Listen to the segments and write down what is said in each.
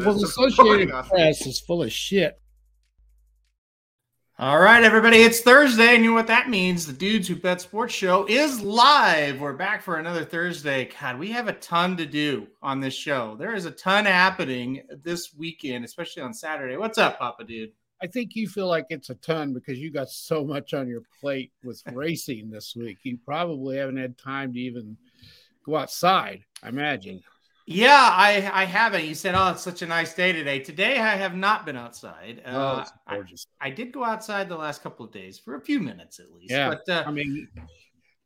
Well, the Associated Press is full of shit. All right, everybody, it's Thursday, and you know what that means. The Dudes Who Bet Sports Show is live. We're back for another Thursday. God, we have a ton to do on this show. There is a ton happening this weekend, especially on Saturday. What's up, Papa Dude? I think you feel like it's a ton because you got so much on your plate with racing this week. You probably haven't had time to even go outside, I imagine. Yeah, I I haven't. You said, "Oh, it's such a nice day today." Today, I have not been outside. Oh, Uh, it's gorgeous. I, I did go outside the last couple of days for a few minutes at least. Yeah. but uh, I mean,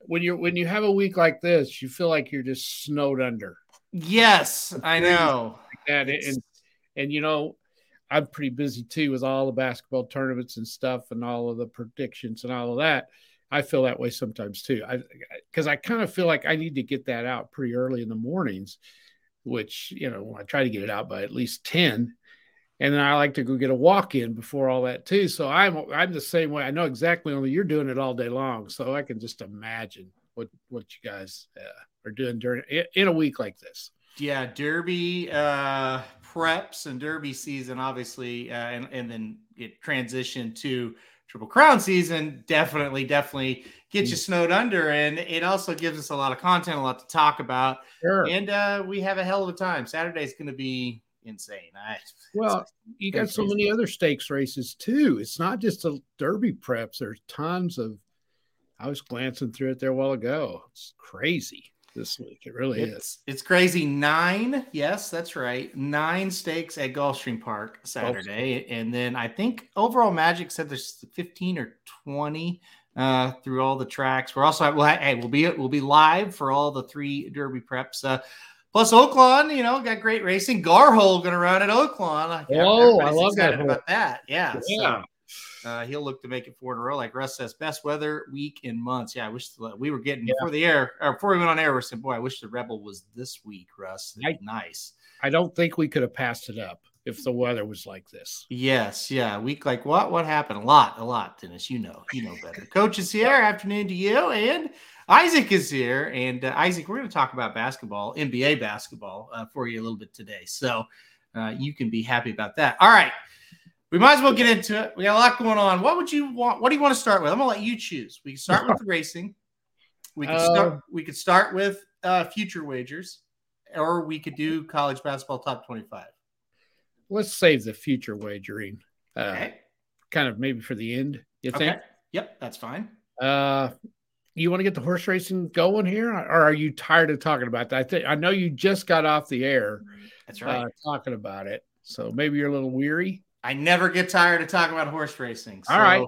when you're when you have a week like this, you feel like you're just snowed under. yes, I know. And It's- and and you know, I'm pretty busy too with all the basketball tournaments and stuff and all of the predictions and all of that. I feel that way sometimes too. I because I kind of feel like I need to get that out pretty early in the mornings, which you know I try to get it out by at least ten, and then I like to go get a walk in before all that too. So I'm I'm the same way. I know exactly. Only you're doing it all day long, so I can just imagine what what you guys uh, are doing during in a week like this. Yeah, Derby uh, preps and Derby season, obviously, uh, and and then it transitioned to Triple Crown season. Definitely, definitely gets Mm. you snowed under, and it also gives us a lot of content, a lot to talk about, Sure. and uh, we have a hell of a time. Saturday's going to be insane. I, Well, you got so many other stakes races too. It's not just the Derby preps. There's tons of. I was glancing through it there a while ago. It's crazy this week. It really is. It's it's crazy. Nine, yes, that's right. Nine stakes at Gulfstream Park Saturday, and then I think overall Magic said there's 15 or 20 uh, through all the tracks. We're also well, hey, we'll be we'll be live for all the three Derby preps. Uh, plus Oaklawn, you know, got great racing. Garhole going to run at Oaklawn. Oh, I love that about that. Yeah, so, Yeah. Uh, he'll look to make it four in a row. Like Russ says, best weather week in months. Yeah, I wish the, we were getting Yeah. before the air or before we went on air. We said, boy, I wish the Rebel was this week, Russ. I- nice. I don't think we could have passed it up if the weather was like this. Yes, yeah. Week like what? What happened? A lot, a lot, Dennis. You know, you know better. Coach is here. Afternoon to you, and Isaac is here. And uh, Isaac, we're going to talk about basketball, NBA basketball, uh, for you a little bit today. So uh, you can be happy about that. All right. We might as well get into it. We got a lot going on. What would you want? What do you want to start with? I'm gonna let you choose. We can start with the racing. We could start. Uh, We could start with uh, future wagers, or we could do college basketball top 25. Let's save the future wagering, uh, Okay. kind of maybe for the end. You think? Okay. Yep, that's fine. Uh, you want to get the horse racing going here, or are you tired of talking about that? I think I know you just got off the air That's right. uh, talking about it, so maybe you're a little weary. I never get tired of talking about horse racing. So All right.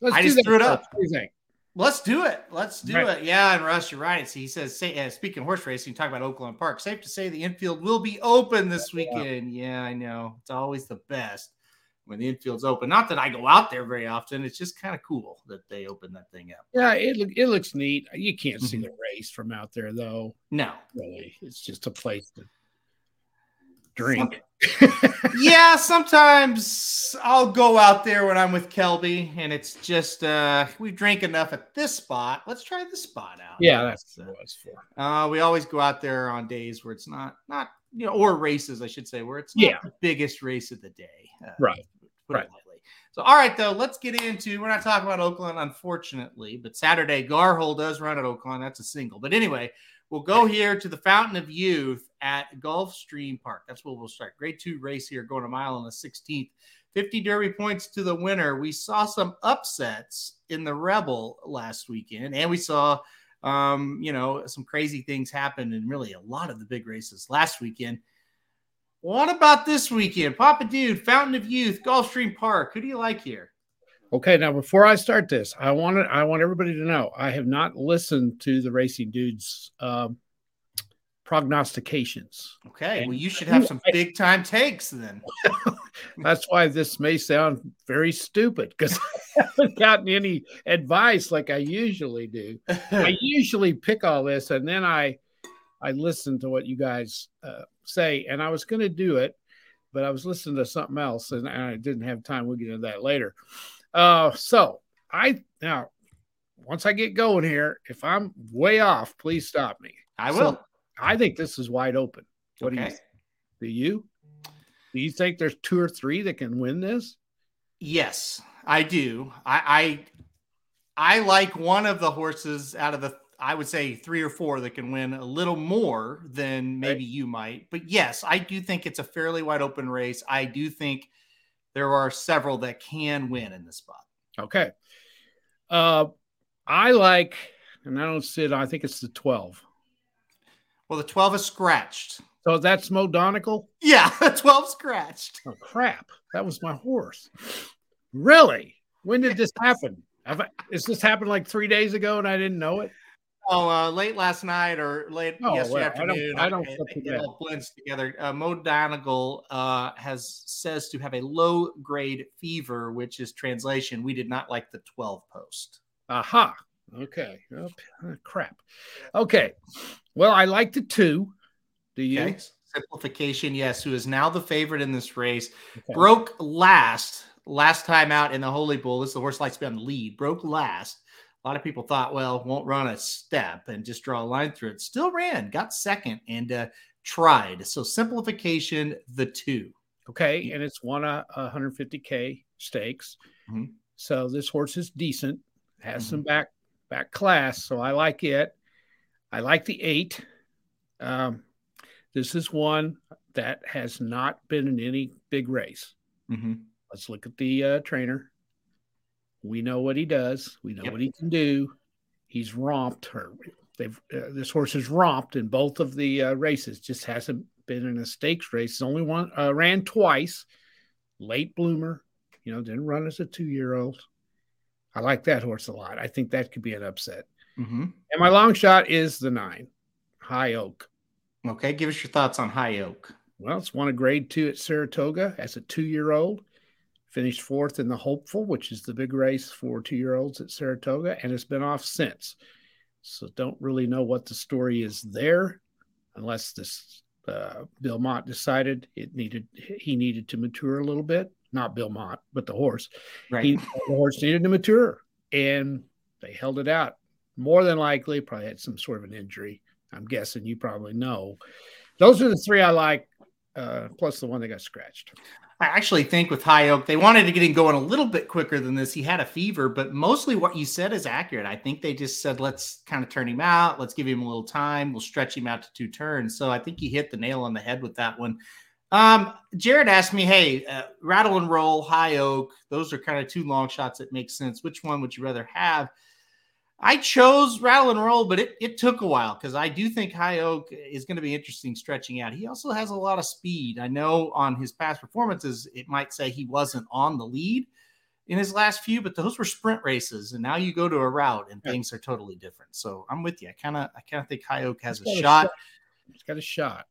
Let's I do just threw it up. What do you think? let's do it. Let's do Right. it. Yeah, and Russ, you're right. He says, say, uh, speaking of horse racing, talk about Oaklawn Park. Safe to say the infield will be open this weekend. Yeah, I know. It's always the best when the infield's open. Not that I go out there very often. It's just kind of cool that they open that thing up. Yeah, it look it looks neat. You can't see Mhm. the race from out there though. No. Really, it's just a place to drink. Yeah, sometimes I'll go out there when I'm with Kelby, and it's just uh we drink enough at this spot. Let's try this spot out. yeah, that's So, what it was for. Uh, we always go out there on days where it's not not you know or races, I should say, where it's not Yeah. the biggest race of the day. Uh, Right. Put it Right. lightly. So all right though, let's get into we're not talking about Oaklawn, unfortunately, but Saturday Garhole does run at Oaklawn. That's a single. But anyway, we'll go here to the Fountain of Youth at Gulfstream Park. That's where we'll start. Grade two race here, going a mile on the 16th. 50 Derby points to the winner. We saw some upsets in the Rebel last weekend, and we saw um, you know, some crazy things happen in really a lot of the big races last weekend. What about this weekend? Papa Dude, Fountain of Youth, Gulfstream Park. Who do you like here? Okay, now before I start this, I want I want everybody to know I have not listened to the Racing Dudes um, prognostications. Okay, well, you should have some big time takes then. That's why this may sound very stupid because I haven't gotten any advice like I usually do. I usually pick all this and then I I listen to what you guys uh, say, and I was going to do it, but I was listening to something else and, and I didn't have time. We'll get into that later. Uh, so I now once I get going here, if I'm way off, please stop me. I So, will. I think this is wide open. What do you do? You do you think there's two or three that can win this? Yes, I do. I, I I like one of the horses out of the I would say three or four that can win a little more than maybe you might. But yes, I do think it's a fairly wide open race. I do think there are several that can win in this spot. Okay. Uh, I like, and I don't see it. I think it's the twelve. Well, the 12 is scratched. So that's Mo Donegal. Yeah, the 12 scratched. Oh crap! That was my horse. Really? When did this happen? Is this happened like three days ago and I didn't know it? Oh, uh, late last night or late Oh, yesterday well, I don't- afternoon. I don't it, it, all blends together. Uh, Mo Donegal uh, has says to have a low grade fever, which is translation. We did not like the 12 post. Aha. Okay. Oh, uh, crap. Okay. Well, I like the two. Do you? Okay. Simplification, yes, who is now the favorite in this race. Okay. Broke last, last time out in the Holy Bull. This is the horse likes to be on the lead. Broke last. A lot of people thought, well, won't run a step and just draw a line through it. Still ran, got second, and uh, tried. So simplification, the two. Okay, and it's won a, a 150k stakes. Mhm. So this horse is decent, has Mm-hmm. some back back class. So I like it. I like the eight. Um, this is one that has not been in any big race. Mm-hmm. Let's look at the uh, trainer. We know what he does. We know Yep. what he can do. He's romped her. They've uh, this horse has romped in both of the uh, races. Just hasn't been in a stakes race. He's only one uh, ran twice. Late bloomer. You know, didn't run as a two year old. I like that horse a lot. I think that could be an upset. Mm-hmm. And my long shot is the nine, High Oak. Okay, give us your thoughts on High Oak. Well, it's won a grade two at Saratoga as a two year old. Finished fourth in the Hopeful, which is the big race for two year olds at Saratoga, and it's been off since. So don't really know what the story is there, unless this uh, Bill Mott decided it needed he needed to mature a little bit. Not Bill Mott, but the horse. Right. He, the horse needed to mature, and they held it out. More than likely, probably had some sort of an injury. I'm guessing you probably know. Those are the three I like, uh, plus the one that got scratched. I actually think with High Oak, they wanted to get him going a little bit quicker than this. He had a fever, but mostly what you said is accurate. I think they just said, let's kind of turn him out. Let's give him a little time. We'll stretch him out to two turns. So I think he hit the nail on the head with that one. Um, Jared asked me, hey, uh, rattle and roll, High Oak. Those are kind of two long shots that make sense. Which one would you rather have? I chose rattle and roll, but it, it took a while because I do think High Oak is going to be interesting stretching out. He also has a lot of speed. I know on his past performances, it might say he wasn't on the lead in his last few, but those were sprint races, and now you go to a route and Yeah. things are totally different. So I'm with you. I kind of I kind of think High Oak has a got a shot. shot. It's got a shot.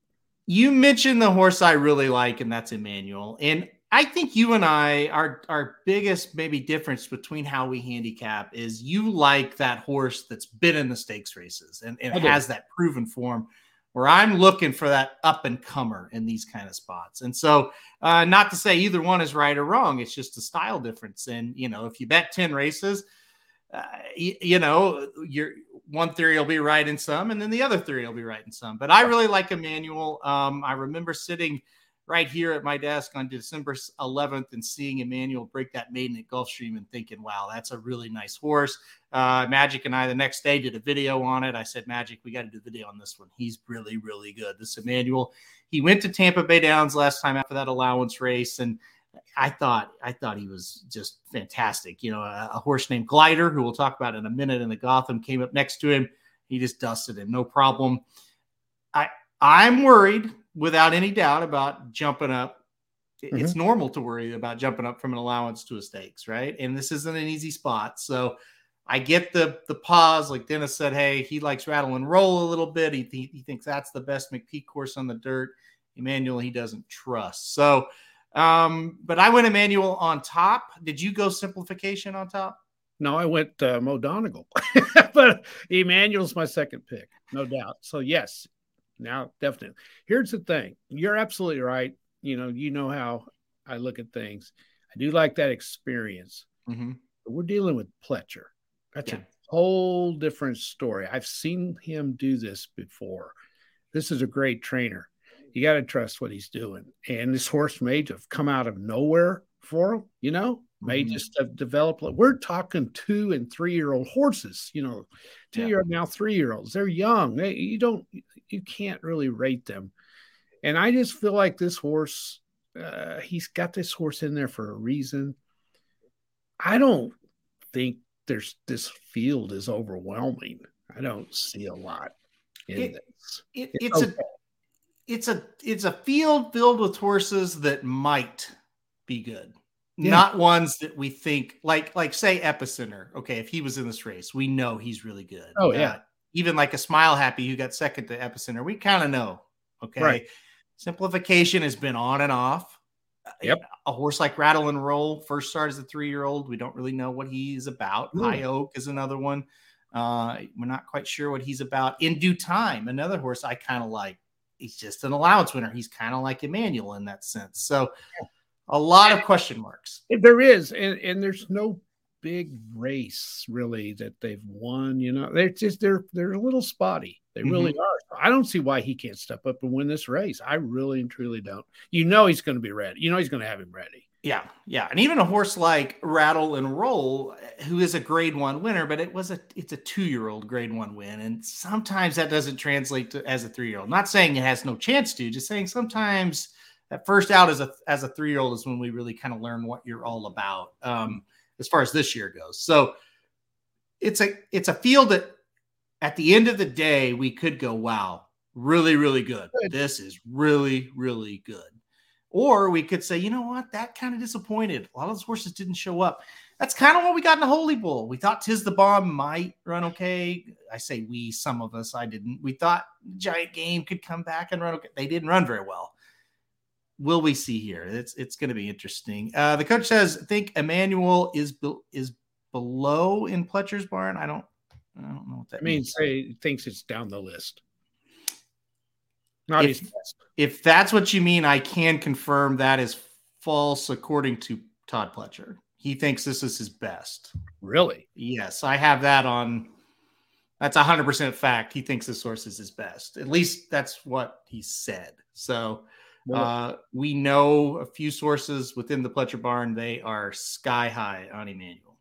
You mentioned the horse I really like, and that's Emmanuel. And I think you and I, our our biggest maybe difference between how we handicap is you like that horse that's been in the stakes races and, and has that proven form. Where I'm looking for that up and comer in these kind of spots. And so, uh, not to say either one is right or wrong, it's just a style difference. And, you know, if you bet 10 races, uh, you, you know, your one theory will be right in some, and then the other theory will be right in some. But I really like Emmanuel. Um, I remember sitting right here at my desk on December 11th and seeing Emmanuel break that maiden at Gulfstream and thinking, wow, that's a really nice horse. Uh, Magic and I the next day did a video on it. I said, Magic, we got to do a video on this one. He's really, really good. This Emmanuel, he went to Tampa Bay Downs last time after that allowance race, and I thought I thought he was just fantastic. You know, a, a horse named Glider, who we'll talk about in a minute, in the Gotham came up next to him. He just dusted him, no problem. I I'm worried without any doubt about jumping up. It- It's normal to worry about jumping up from an allowance to a stakes, right? And this isn't an easy spot, so I get the the pause. Like Dennis said, hey, he likes rattle and roll a little bit. He, he, he thinks that's the best McPeek course on the dirt. Emmanuel, he doesn't trust. So, um, but I went Emmanuel on top. Did you go simplification on top? No, I went uh, Mo Donegal, but Emmanuel's my second pick, no doubt. So yes, now definitely. Here's the thing: you're absolutely right. You know, you know how I look at things. I do like that experience. Mm-hmm. But we're dealing with Pletcher. That's Yeah. a whole different story. I've seen him do this before. This is a great trainer. You got to trust what he's doing. And this horse may have come out of nowhere for him, you know, may Mhm. just have developed. We're talking two and three year old horses, you know, two Yeah. year old now three year olds. They're young. They, you don't, you can't really rate them. And I just feel like this horse, uh, he's got this horse in there for a reason. I don't think there's this field is overwhelming. I don't see a lot in It- this. It, It's it's a it's a it's a field filled with horses that might be good. Yeah. Not ones that we think like like say Epicenter. Okay, if he was in this race, we know he's really good. Oh, yeah. Uh, even like a Smile Happy who got second to Epicenter, we kind of know. Okay. Right. Simplification has been on and off. Yep. A horse like Rattle and Roll first start as a three year old. We don't really know what he's about. No. High Oak is another one. Uh, we're not quite sure what he's about. In due time, another horse I kind of like. He's just an allowance winner. He's kind of like Emmanuel in that sense. So a lot of question marks. There is, and, and there's no big race really that they've won. You know, they're just they're they're a little spotty. They mm-hmm. really are. I don't see why he can't step up and win this race. I really and truly don't. You know, he's going to be ready. You know, he's going to have him ready. Yeah, yeah, and even a horse like Rattle and Roll, who is a Grade One winner, but it was a it's a two year old Grade One win, and sometimes that doesn't translate to as a three year old. Not saying it has no chance to, just saying sometimes that first out as a as a three year old is when we really kind of learn what you're all about. Um, as far as this year goes, so it's a it's a field that at the end of the day we could go, wow, really really good. This is really really good. Or we could say, you know what, that kind of disappointed. A lot of those horses didn't show up. That's kind of what we got in the Holy Bull. We thought Tiz the Bomb might run okay. I say we, some of us, I didn't. We thought Giant Game could come back and run okay. They didn't run very well. Will we see here? It's it's going to be interesting. Uh, the coach says, I think Emmanuel is be- is below in Pletcher's barn. I don't I don't know what that I mean, means. say he thinks it's down the list. Not If- his best. If that's what you mean, I can confirm that is false according to Todd Pletcher. He thinks this is his best. Really? Yes, I have that on. That's a hundred percent fact. He thinks the source is his best. At least that's what he said. So uh, we know a few sources within the Pletcher barn. They are sky high on Emmanuel.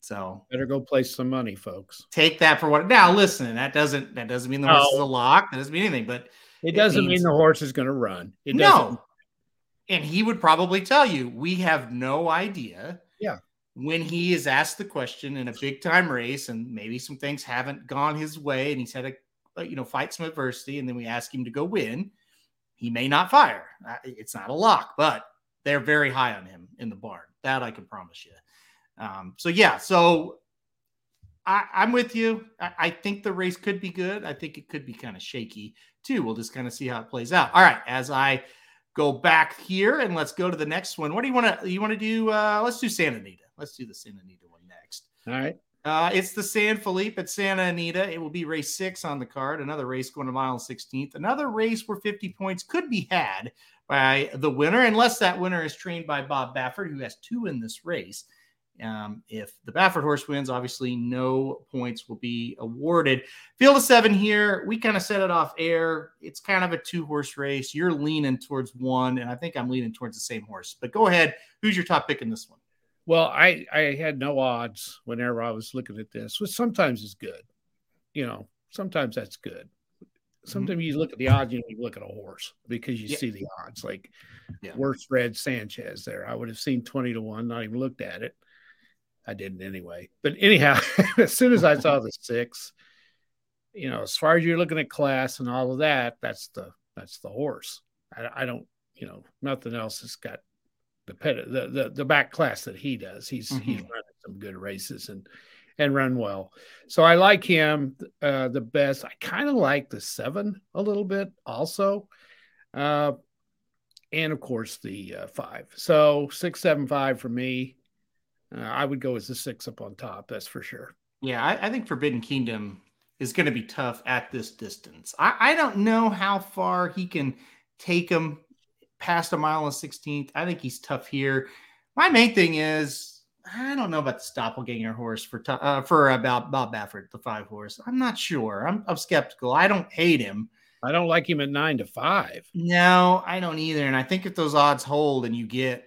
So better go place some money, folks. take that for what. Now listen, that doesn't that doesn't mean the horse is a lock. That doesn't mean anything. But It It doesn't means- mean the horse is going to run. It doesn't. no, and he would probably tell you we have no idea. Yeah. When he is asked the question in a big time race, and maybe some things haven't gone his way, and he's had to, uh, you know, fight some adversity, and then we ask him to go win, he may not fire. It's not a lock, but they're very high on him in the barn. That I can promise you. Um, so yeah, so I, I'm with you. I, I think the race could be good. I think it could be kind of shaky too. We'll just kind of see how it plays out. All right, as I go back here and let's go to the next one. What do you want to you want to do? Uh, let's do Santa Anita. Let's do the Santa Anita one next. All right. Uh, it's the San Felipe at Santa Anita. It will be race six on the card. Another race going to mile and 16th. Another race where 50 points could be had by the winner, unless that winner is trained by Bob Baffert, who has two in this race. Um, if the Baffert horse wins, obviously no points will be awarded. Field of seven here. We kind of set it off air. It's kind of a two horse race. You're leaning towards one, and I think I'm leaning towards the same horse. But go ahead. Who's your top pick in this one? Well, I I had no odds whenever I was looking at this, which sometimes is good. You know, sometimes that's good. Mm-hmm. Sometimes you look at the odds, you, know, you look at a horse because you Yeah. see the odds. Like Yeah. worst red Sanchez there. I would have seen 20 to 1, not even looked at it. I didn't anyway. But anyhow, as soon as I saw the six, you know, as far as you're looking at class and all of that, that's the that's the horse. I, I don't, you know, nothing else has got the pet the, the the back class that he does. He's he's Mhm. running some good races and and run well. So I like him uh, the best. I kind of like the seven a little bit also. Uh, and of course the uh, five. So six, seven, five for me. Uh, I would go as the six up on top. That's for sure. Yeah, I, I think Forbidden Kingdom is going to be tough at this distance. I, I don't know how far he can take him past a mile and 16th. I think he's tough here. My main thing is I don't know about the doppelganger horse for uh, for about Bob Baffert, the five horse. I'm not sure. I'm, I'm skeptical. I don't hate him. I don't like him at nine to five. No, I don't either. And I think if those odds hold and you get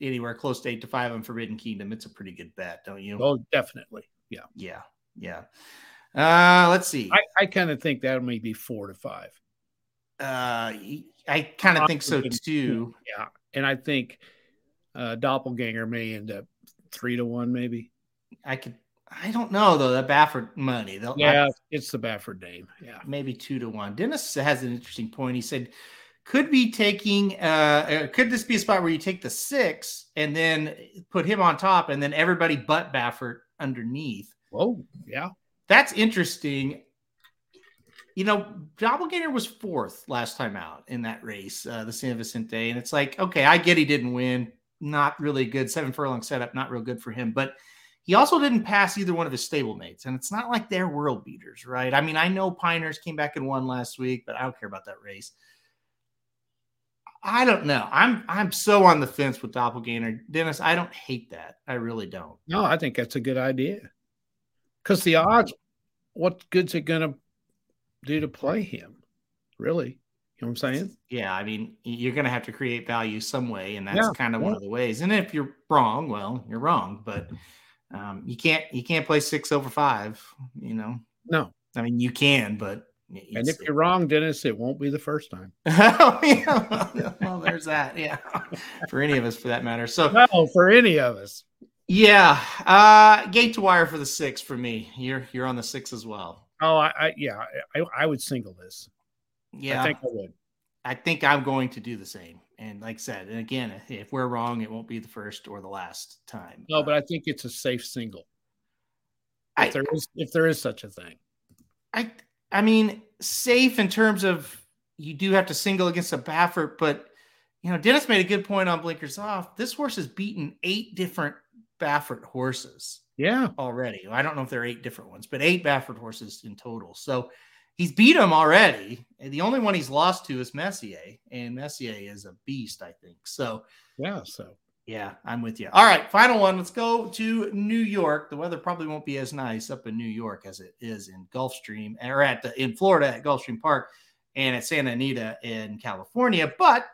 anywhere close to eight to five on Forbidden Kingdom, it's a pretty good bet, don't you? Oh, definitely. Yeah. Yeah. Yeah. Uh, let's see. I, I kind of think that may be four to five. Uh, I kind of think so too. Yeah, and I think uh, Doppelganger may end up three to one, maybe. I could. I don't know though. That Baffert money. They'll, yeah, I, it's the Baffert name. Yeah, maybe two to one. Dennis has an interesting point. He said, "Could be taking. Uh, uh, could this be a spot where you take the six and then put him on top, and then everybody but Baffert underneath?" Oh, yeah, that's interesting you know, Doppelganger was fourth last time out in that race, uh, the San Vicente. And it's like, okay, I get he didn't win. Not really good. Seven furlong setup, not real good for him. But he also didn't pass either one of his stablemates. And it's not like they're world beaters, right? I mean, I know Piners came back and won last week, but I don't care about that race. I don't know. I'm I'm so on the fence with Doppelganger. Dennis, I don't hate that. I really don't. No, I think that's a good idea. Because the odds, what good's it gonna do to play him? Really? You know what I'm saying? Yeah, I mean, you're going to have to create value some way, and that's yeah, kind of yeah. one of the ways. And if you're wrong, well, you're wrong. But um, you can't you can't play six over five. You know? No. I mean, you can, but and if you're wrong, Dennis, it won't be the first time. oh, yeah. Well, there's that. Yeah, for any of us, for that matter. So no, for any of us. Yeah, uh, gate to wire for the six for me. You're you're on the six as well. Oh, I, I yeah, I, I would single this. Yeah, I think I would. I think I'm going to do the same. And like I said, and again, if we're wrong, it won't be the first or the last time. No, but I think it's a safe single. If I, there is, if there is such a thing. I, I mean, safe in terms of you do have to single against a Baffert, but you know, Dennis made a good point on blinkers off. This horse has beaten eight different Baffert horses. Yeah. Already. I don't know if there are eight different ones, but eight Baffert horses in total. So he's beat them already. The only one he's lost to is Messier, and Messier is a beast, I think. So, yeah. So, yeah, I'm with you. All right. Final one. Let's go to New York. The weather probably won't be as nice up in New York as it is in Gulfstream or at the, in Florida at Gulfstream Park and at Santa Anita in California, but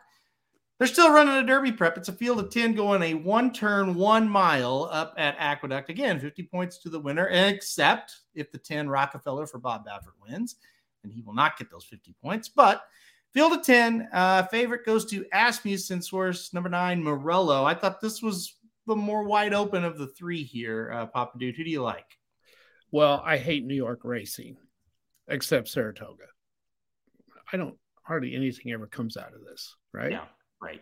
they're still running a derby prep. It's a field of 10 going a one turn, one mile up at Aqueduct. Again, 50 points to the winner, except if the 10 Rockefeller for Bob Baffert wins, and he will not get those 50 points. But field of 10, uh, favorite goes to Asmussen source number nine, Morello. I thought this was the more wide open of the three here, uh, Papa Dude. Who do you like? Well, I hate New York racing, except Saratoga. I don't hardly anything ever comes out of this, right? Yeah. Right.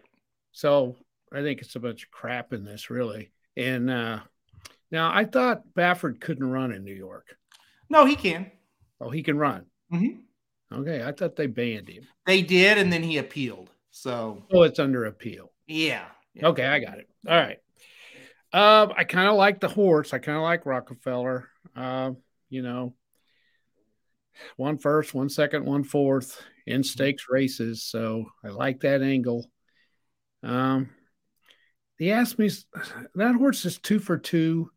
So I think it's a bunch of crap in this, really. And uh, now I thought Baffert couldn't run in New York. No, he can. Oh, he can run. Mm-hmm. Okay, I thought they banned him. They did, and then he appealed. So, oh, it's under appeal. Yeah. yeah. Okay, I got it. All right. Um, I kind of like the horse. I kind of like Rockefeller. Uh, you know, one first, one second, one fourth in stakes races. So I like that angle. Um, he asked me that horse is two for two.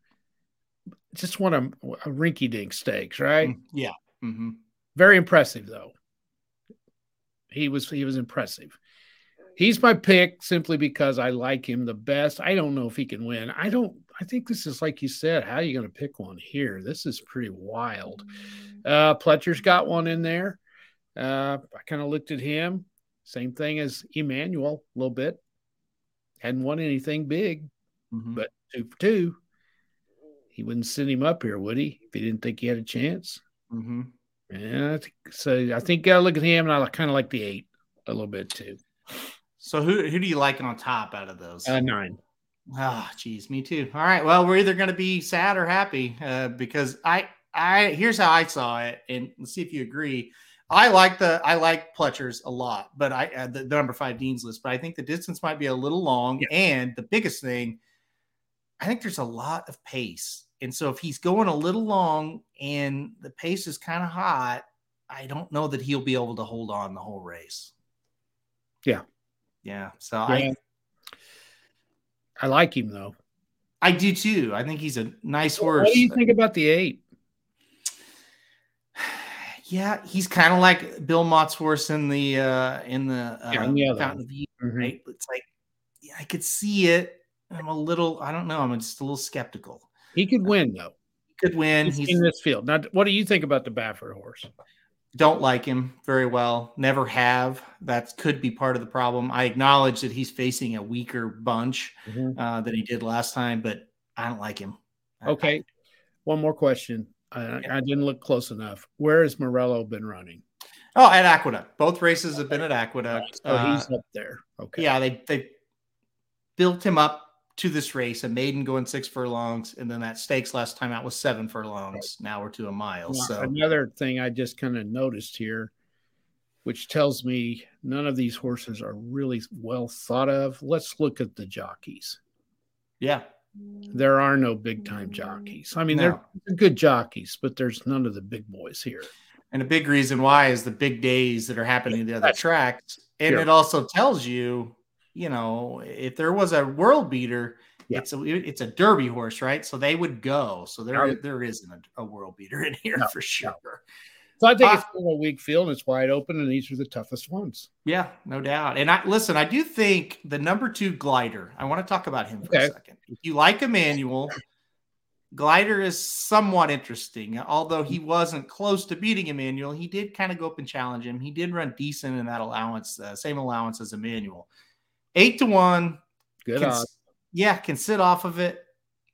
Just want a, a rinky dink stakes, right? Mm, yeah. Mm-hmm. Very impressive though. He was he was impressive. He's my pick simply because I like him the best. I don't know if he can win. I don't. I think this is like you said. How are you going to pick one here? This is pretty wild. Uh, Pletcher's got one in there. Uh, I kind of looked at him. Same thing as Emmanuel a little bit hadn't won anything big, mm-hmm. but two for two. He wouldn't send him up here, would he? If he didn't think he had a chance. Mm-hmm. Yeah, I think, so. I think I look at him, and I kind of like the eight a little bit too. So who who do you like on top out of those? Uh, nine. Oh, geez, me too. All right. Well, we're either going to be sad or happy uh, because I, I here's how I saw it, and let's see if you agree. I like the I like Pletcher's a lot, but I uh, the, the, number five Dean's list, but I think the distance might be a little long, yeah. and the biggest thing, I think there's a lot of pace, and so if he's going a little long and the pace is kind of hot, I don't know that he'll be able to hold on the whole race. Yeah, yeah. So yeah. I I like him though. I do too. I think he's a nice horse. What do you think about the eight? Yeah, he's kind of like Bill Mott's horse in the uh in the uh, yeah, the Fountain of Youth, mm-hmm. right? It's like yeah, I could see it. I'm a little, I don't know. I'm just a little skeptical. He could win though. He could win. He's, he's in this field. Now, what do you think about the Baffert horse? Don't like him very well. Never have. That could be part of the problem. I acknowledge that he's facing a weaker bunch mm-hmm. uh, than he did last time, but I don't like him. Okay. One more question. I. I didn't look close enough. Where has Morello been running? Oh, at Aqueduct. Both races have been at Aqueduct. Oh, uh, he's up there. Okay. Yeah, they they built him up to this race. A maiden going six furlongs, and then that stakes last time out was seven furlongs. Now we're to a mile. Well, so another thing I just kind of noticed here, which tells me none of these horses are really well thought of. Let's look at the jockeys. Yeah. There are no big time jockeys. I mean, no. they're good jockeys, but there's none of the big boys here. And a big reason why is the big days that are happening the other tracks. And it also tells you you know, if there was a world beater, yeah. it's a it's a derby horse, right? So they would go. So there there isn't a, a world beater in here no, for sure. No. So I think uh, it's a weak field. It's wide open, and these are the toughest ones. Yeah, no doubt. And I listen. I do think the number two glider. I want to talk about him for okay. a second. If you like Emmanuel, glider is somewhat interesting. Although he wasn't close to beating Emmanuel, he did kind of go up and challenge him. He did run decent in that allowance, uh, same allowance as Emmanuel eight to one. Good can, odds. Yeah, can sit off of it,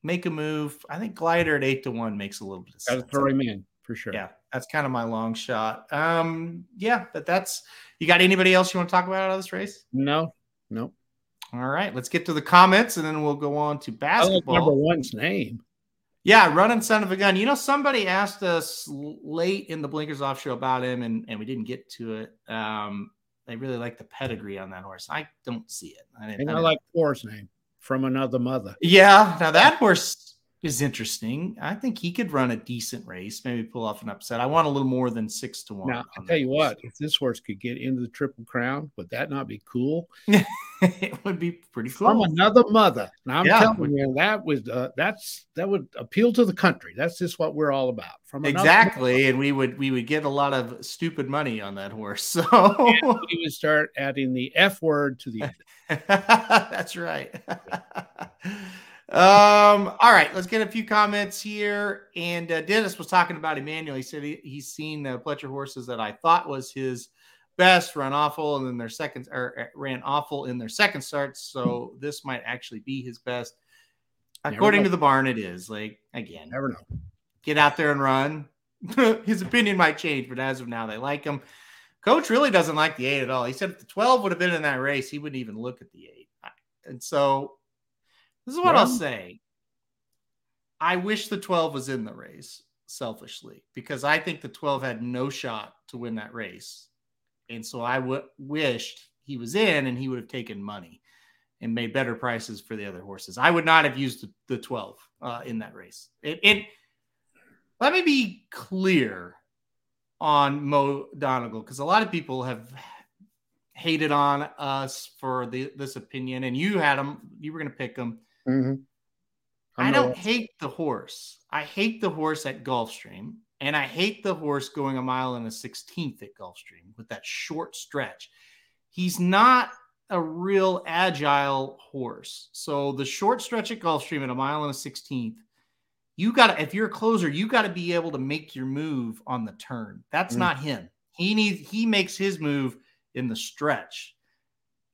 make a move. I think glider at eight to one makes a little bit of sense. Gotta throw him in for sure. Yeah, that's kind of my long shot. Um, yeah, but that's you got anybody else you want to talk about out of this race? No, no. All right, let's get to the comments and then we'll go on to basketball. Number one's name. Yeah, running son of a gun. You know, somebody asked us late in the Blinkers Off show about him, and, and we didn't get to it. Um, they really like the pedigree on that horse. I don't see it. I, and I, I like horse name from another mother. Yeah, now that horse is interesting. I think he could run a decent race, maybe pull off an upset. I want a little more than six to one. Now, I tell you what, if this horse could get into the Triple Crown, would that not be cool? it would be pretty cool. From another mother. Now I'm yeah, telling you, that was uh, that's that would appeal to the country. That's just what we're all about. From exactly, mother. and we would we would get a lot of stupid money on that horse. So and we would start adding the F word to the end. that's right. Um, all right, let's get a few comments here. And uh, Dennis was talking about Emmanuel. He said he, he's seen the Pletcher horses that I thought was his best run awful, and then their second or uh, ran awful in their second starts. So this might actually be his best. According to the barn, it is. Like again, never know. Get out there and run. his opinion might change, but as of now, they like him. Coach really doesn't like the eight at all. He said if the 12 would have been in that race, he wouldn't even look at the eight. And so this is what I'll say. I wish the 12 was in the race, selfishly, because I think the 12 had no shot to win that race. And so I w- wished he was in and he would have taken money and made better prices for the other horses. I would not have used the, the 12 uh, in that race. It, it, let me be clear on Mo Donegal because a lot of people have hated on us for the, this opinion, and you had him. You were going to pick them. Mm-hmm. I don't hate the horse. I hate the horse at Gulfstream, and I hate the horse going a mile and a 16th at Gulfstream with that short stretch. He's not a real agile horse. So the short stretch at Gulfstream at a mile and a 16th, you got to, if you're a closer, you got to be able to make your move on the turn. That's mm-hmm. not him. He needs, he makes his move in the stretch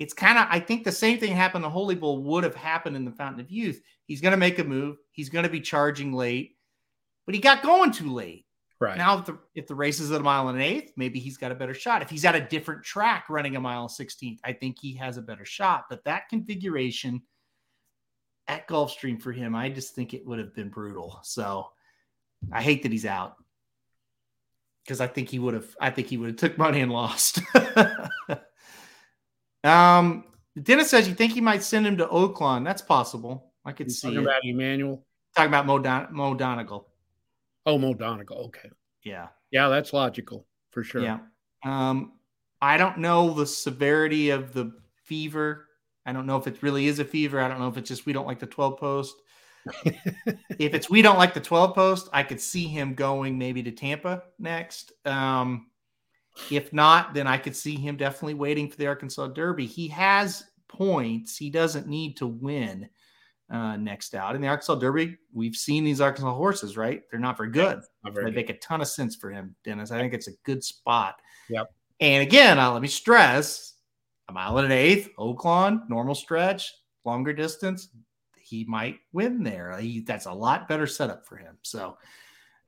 it's kind of I think the same thing happened to Holy Bull would have happened in the Fountain of Youth. He's going to make a move. He's going to be charging late, but he got going too late. Right now, if the if the race is at a mile and an eighth, maybe he's got a better shot. If he's at a different track running a mile sixteenth, I think he has a better shot. But that configuration, at Gulfstream for him, I just think it would have been brutal. So I hate that he's out because I think he would have. I think he would have took money and lost. um, Dennis says you think he might send him to Oaklawn. That's possible. I could He's see talking it. about Emmanuel. Talking about Mo, Don- Mo Donegal. Oh, Mo Donegal. Okay. Yeah. Yeah, that's logical for sure. Yeah. Um, I don't know the severity of the fever. I don't know if it really is a fever. I don't know if it's just we don't like the 12 post. if it's we don't like the 12 post, I could see him going maybe to Tampa next. Um, if not, then I could see him definitely waiting for the Arkansas Derby. He has points. He doesn't need to win uh, next out. In the Arkansas Derby, we've seen these Arkansas horses, right? They're not very good. Not very They good. make a ton of sense for him, Dennis. I think it's a good spot. Yep. And again, uh, let me stress a mile and an eighth, Oaklawn, normal stretch, longer distance. He might win there. He, that's a lot better setup for him. So,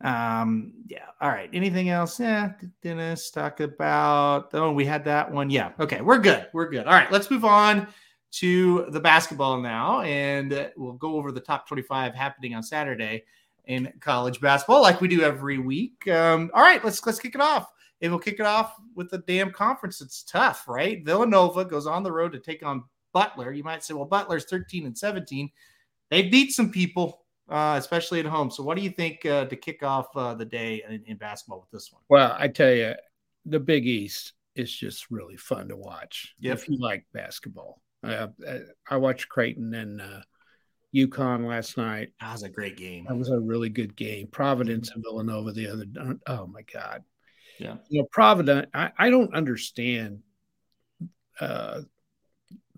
um, yeah. All right. Anything else? Yeah. Dennis talk about. Oh, we had that one. Yeah. Okay. We're good. We're good. All right. Let's move on to the basketball now, and we'll go over the top 25 happening on Saturday in college basketball, like we do every week. Um, all right, let's let's kick it off, and we'll kick it off with the damn conference. It's tough, right? Villanova goes on the road to take on Butler. You might say, well, Butler's 13 and 17. They beat some people, uh, especially at home. So, what do you think uh, to kick off uh, the day in, in basketball with this one? Well, I tell you, the Big East is just really fun to watch Yep. if you like basketball. Uh, I watched Creighton and uh, UConn last night. That was a great game. That was a really good game. Providence and Villanova the other. Oh my God! Yeah. You know, Providence. I, I don't understand uh,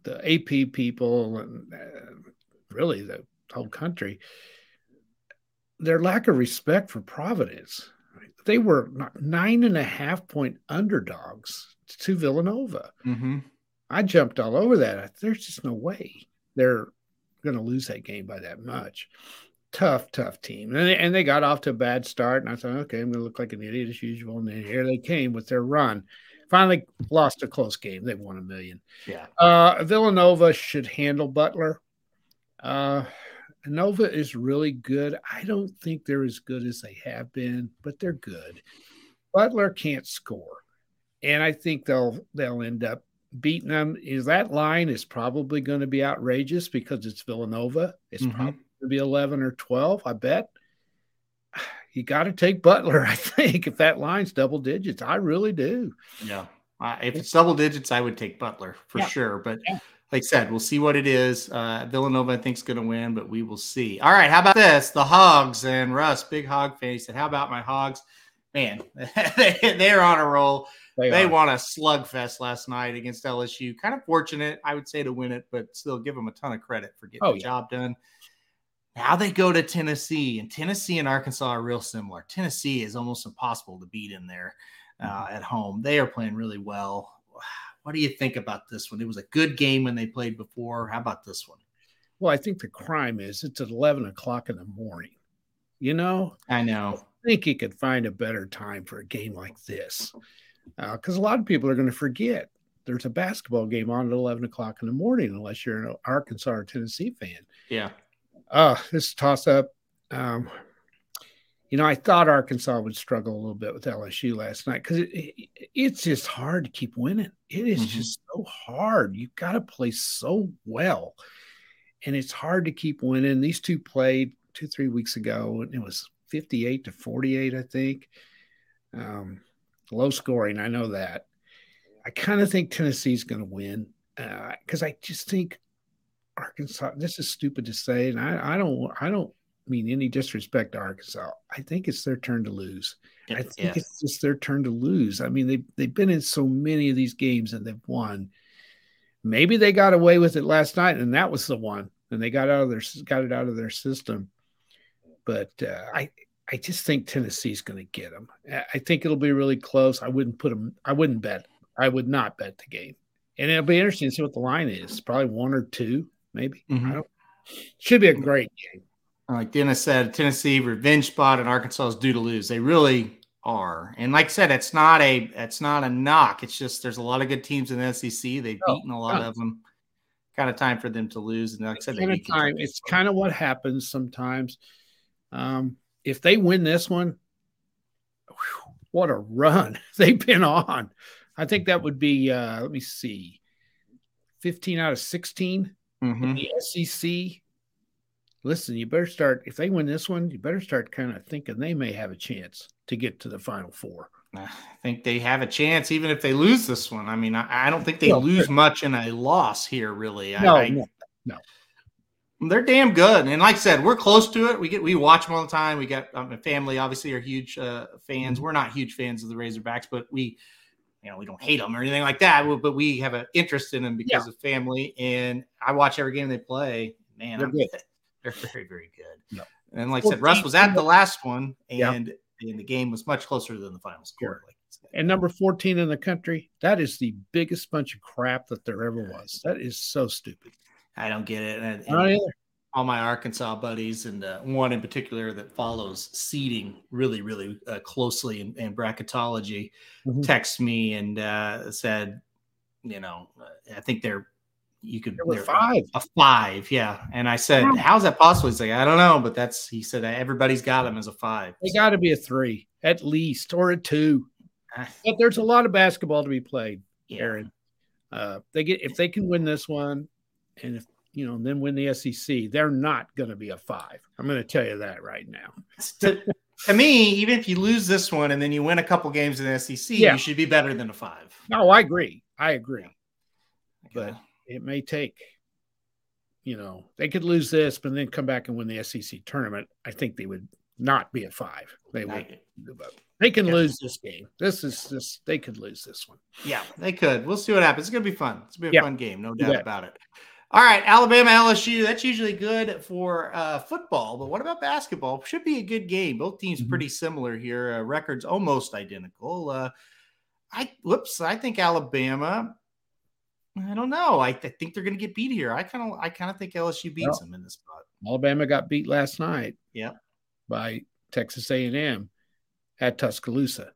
the AP people and uh, really the whole country. Their lack of respect for Providence. They were nine and a half point underdogs to Villanova. Mm-hmm. I jumped all over that. There's just no way they're going to lose that game by that much. Tough, tough team. And they, and they got off to a bad start. And I thought, okay, I'm going to look like an idiot as usual. And then here they came with their run. Finally lost a close game. They've won a million. Yeah. Uh, Villanova should handle Butler. Uh, Nova is really good. I don't think they're as good as they have been, but they're good. Butler can't score. And I think they'll they'll end up beating them. Is that line is probably going to be outrageous because it's Villanova. It's Mhm. probably going to be 11 or 12, I bet. You got to take Butler, I think, if that line's double digits. I really do. Yeah. Uh, if it's double digits, I would take Butler for Yeah. sure. But Yeah. Like I said, we'll see what it is. Uh, Villanova, I think, is going to win, but we will see. All right. How about this? The Hogs and Russ, big hog fan. He said, How about my Hogs? Man, they, they're on a roll. They are. won a slugfest last night against LSU. Kind of fortunate, I would say, to win it, but still give them a ton of credit for getting Oh, the yeah. job done. Now they go to Tennessee, and Tennessee and Arkansas are real similar. Tennessee is almost impossible to beat in there uh, at home. They are playing really well. What do you think about this one? It was a good game when they played before. How about this one? Well, I think the crime is it's at 11 o'clock in the morning. You know, I know. I think you could find a better time for a game like this because a lot of people are going to forget there's a basketball game on at 11 o'clock in the morning unless you're an Arkansas or Tennessee fan. Yeah. Uh, this toss up. Um, you know, I thought Arkansas would struggle a little bit with LSU last night because it, it, it's just hard to keep winning. It is Mhm. just so hard. You've got to play so well, and it's hard to keep winning. These two played two, three weeks ago, and it was 58 to 48, I think. Um, low scoring, I know that. I kind of think Tennessee's going to win because I just think Arkansas. This is stupid to say, and I, I don't. I don't mean any disrespect to Arkansas. I think it's their turn to lose. I think Yeah. it's just their turn to lose. I mean, they they've been in so many of these games and they've won. Maybe they got away with it last night, and that was the one, and they got out of their got it out of their system. But uh, I I just think Tennessee's going to get them. I- think it'll be really close. I wouldn't put them. I wouldn't bet. I would not bet the game, and it'll be interesting to see what the line is. Probably one or two, maybe. Mhm. I don't. Should be a great game. Like Dennis said, Tennessee revenge spot and Arkansas is due to lose. They really are. And like I said, it's not a it's not a knock. It's just there's a lot of good teams in the SEC. They've Oh, beaten a lot of them. kind of time for them to lose. And like I said, kind of time. It's kind of what happens sometimes. Um, if they win this one, whew, what a run they've been on. I think that would be, uh, let me see, 15 out of 16 Mhm. the SEC. Listen, you better start, if they win this one, you better start kind of thinking they may have a chance to get to the final four. I think they have a chance, even if they lose this one. I mean, I, I don't think they Well, lose much in a loss here, really. I- No, I, no. they're damn good. And like I said, we're close to it. We get we watch them all the time. We got um, family, obviously, are huge uh, fans. We're not huge fans of the Razorbacks, but we, you know, we don't hate them or anything like that. But we have an interest in them because of family. And I watch every game they play. Man, They're I'm- good. they're very, very good. Yep. And like I said, Russ was at the last one, Yep. and, and the game was much closer than the final score. Sure. Like And number 14 in the country, that is the biggest bunch of crap that there ever was. That is so stupid. I don't get it. And, and either. all my Arkansas buddies, and uh, one in particular that follows seeding really, really uh, closely in, in bracketology, Mhm. text me and uh, said, you know, uh, I think they're you could There were five. a five, yeah. And I said, Wow. how's that possible? He's like, I don't know, but that's he said everybody's got them as a five. They got to be a three at least or a two. Ah, But there's a lot of basketball to be played, yeah. Aaron. Uh, they get if they can win this one, and if you know, then win the SEC, they're not going to be a five. I'm going to tell you that right now. to, to me, even if you lose this one and then you win a couple games in the SEC, Yeah. you should be better than a five. No, I agree. I agree. But. It may take, you know, they could lose this, but then come back and win the SEC tournament. I think they would not be a five. They would. They can Yeah. lose this game. This is this. They could lose this one. Yeah, they could. We'll see what happens. It's gonna be fun. It's gonna be a Yeah. fun game, no doubt bet. about it. All right, Alabama LSU. That's usually good for uh, football, but what about basketball? Should be a good game. Both teams Mhm. pretty similar here. Uh, records almost identical. Uh, I whoops. I think Alabama. I don't know. I, I think they're going to get beat here. I kind of I kind of think LSU beats Well, them in this spot. Alabama got beat last night. Yeah. By Texas A&M at Tuscaloosa.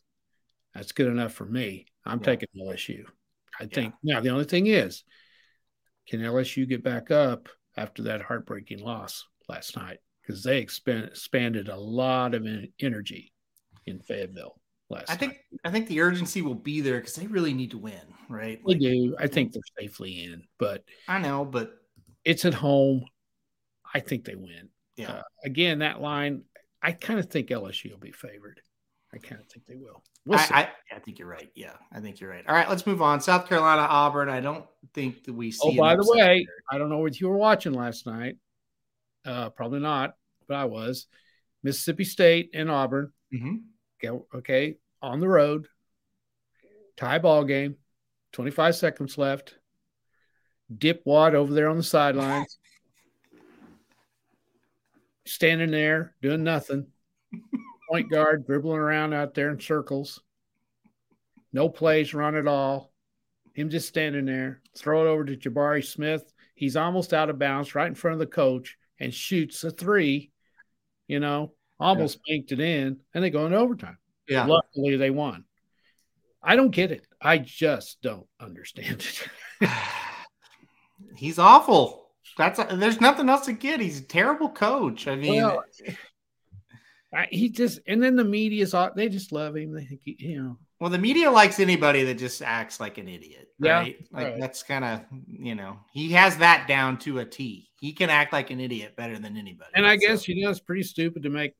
That's good enough for me. I'm Yeah. taking LSU. I think now the only thing is, can LSU get back up after that heartbreaking loss last night? Because they expand, expanded a lot of en- energy in Fayetteville last I think. I think the urgency will be there because they really need to win, right? They Like, do. I think they're safely in, but I know, but it's at home. I think they win. yeah. Uh, again, that line, I kind of think LSU will be favored. I kind of think they will. We'll. I, I, I think you're right. Yeah, I think you're right. All right, let's move on. South Carolina, Auburn. I don't think that we see. oh, by the way, there. I don't know what you were watching last night. Uh, probably not, but I was. Mississippi State and Auburn. Mhm. Okay, on the road. Tie ball game. 25 seconds left. Dip Wad over there on the sidelines. Standing there doing nothing. Point guard dribbling around out there in circles. No plays run at all. Him just standing there. Throw it over to Jabari Smith. He's almost out of bounds right in front of the coach and shoots a three. You know, almost banked it in, and they go into overtime. Yeah, Luckily, they won. I don't get it. I just don't understand it. he's awful. That's there's nothing else to get. He's a terrible coach. I mean, Well, I, he just and then the media's they just love him. They think he, you know. well, the media likes anybody that just acts like an idiot. Yeah, right? like right. that's kind of you know he has that down to a T. He can act like an idiot better than anybody. And I So- guess you know it's pretty stupid to make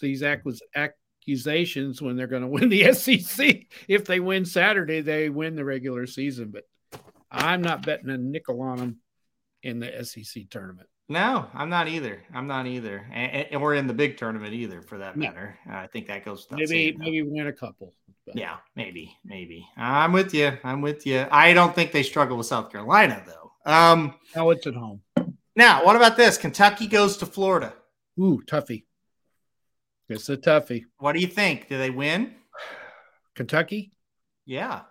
these accus- accusations when they're going to win the SEC. If they win Saturday, they win the regular season. But I'm not betting a nickel on them in the SEC tournament. No, I'm not either. I'm not either, and, and we're in the big tournament either, for that No. matter. I think that goes. Maybe saying, though. maybe win a couple. But Yeah, maybe, maybe. I'm with you. I'm with you. I don't think they struggle with South Carolina though. Um, now it's at home. now what about this? Kentucky goes to Florida. Ooh, toughie. It's a toughie. What do you think? Do they win? Kentucky, Yeah.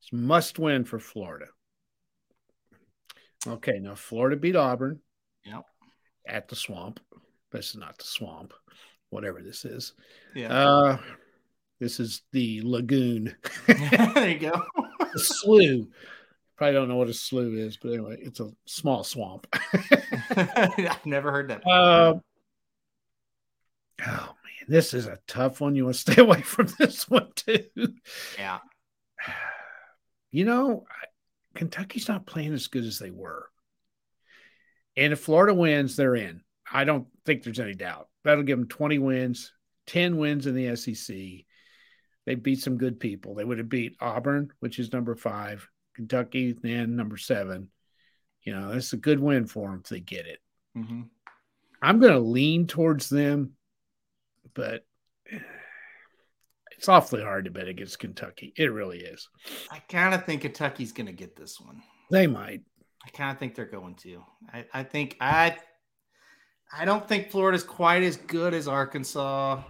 it's must win for Florida. Okay, now Florida beat Auburn. Yep. At the swamp. This is not the swamp, whatever this is. Yeah. Uh this is the lagoon. there you go. the slough. Probably don't know what a slough is, but anyway, it's a small swamp. I've never heard that. Uh, oh man, this is a tough one. You want to stay away from this one too. Yeah. You know, Kentucky's not playing as good as they were. And if Florida wins, they're in. I don't think there's any doubt. That'll give them 20 wins, 10 wins in the SEC. They beat some good people. They would have beat Auburn, which is number five, Kentucky, then number seven. You know, it's a good win for them if they get it. Mm-hmm. I'm going to lean towards them, but it's awfully hard to bet against Kentucky. It really is. I kind of think Kentucky's going to get this one. They might. I kind of think they're going to. I, I think I I don't think Florida's quite as good as Arkansas.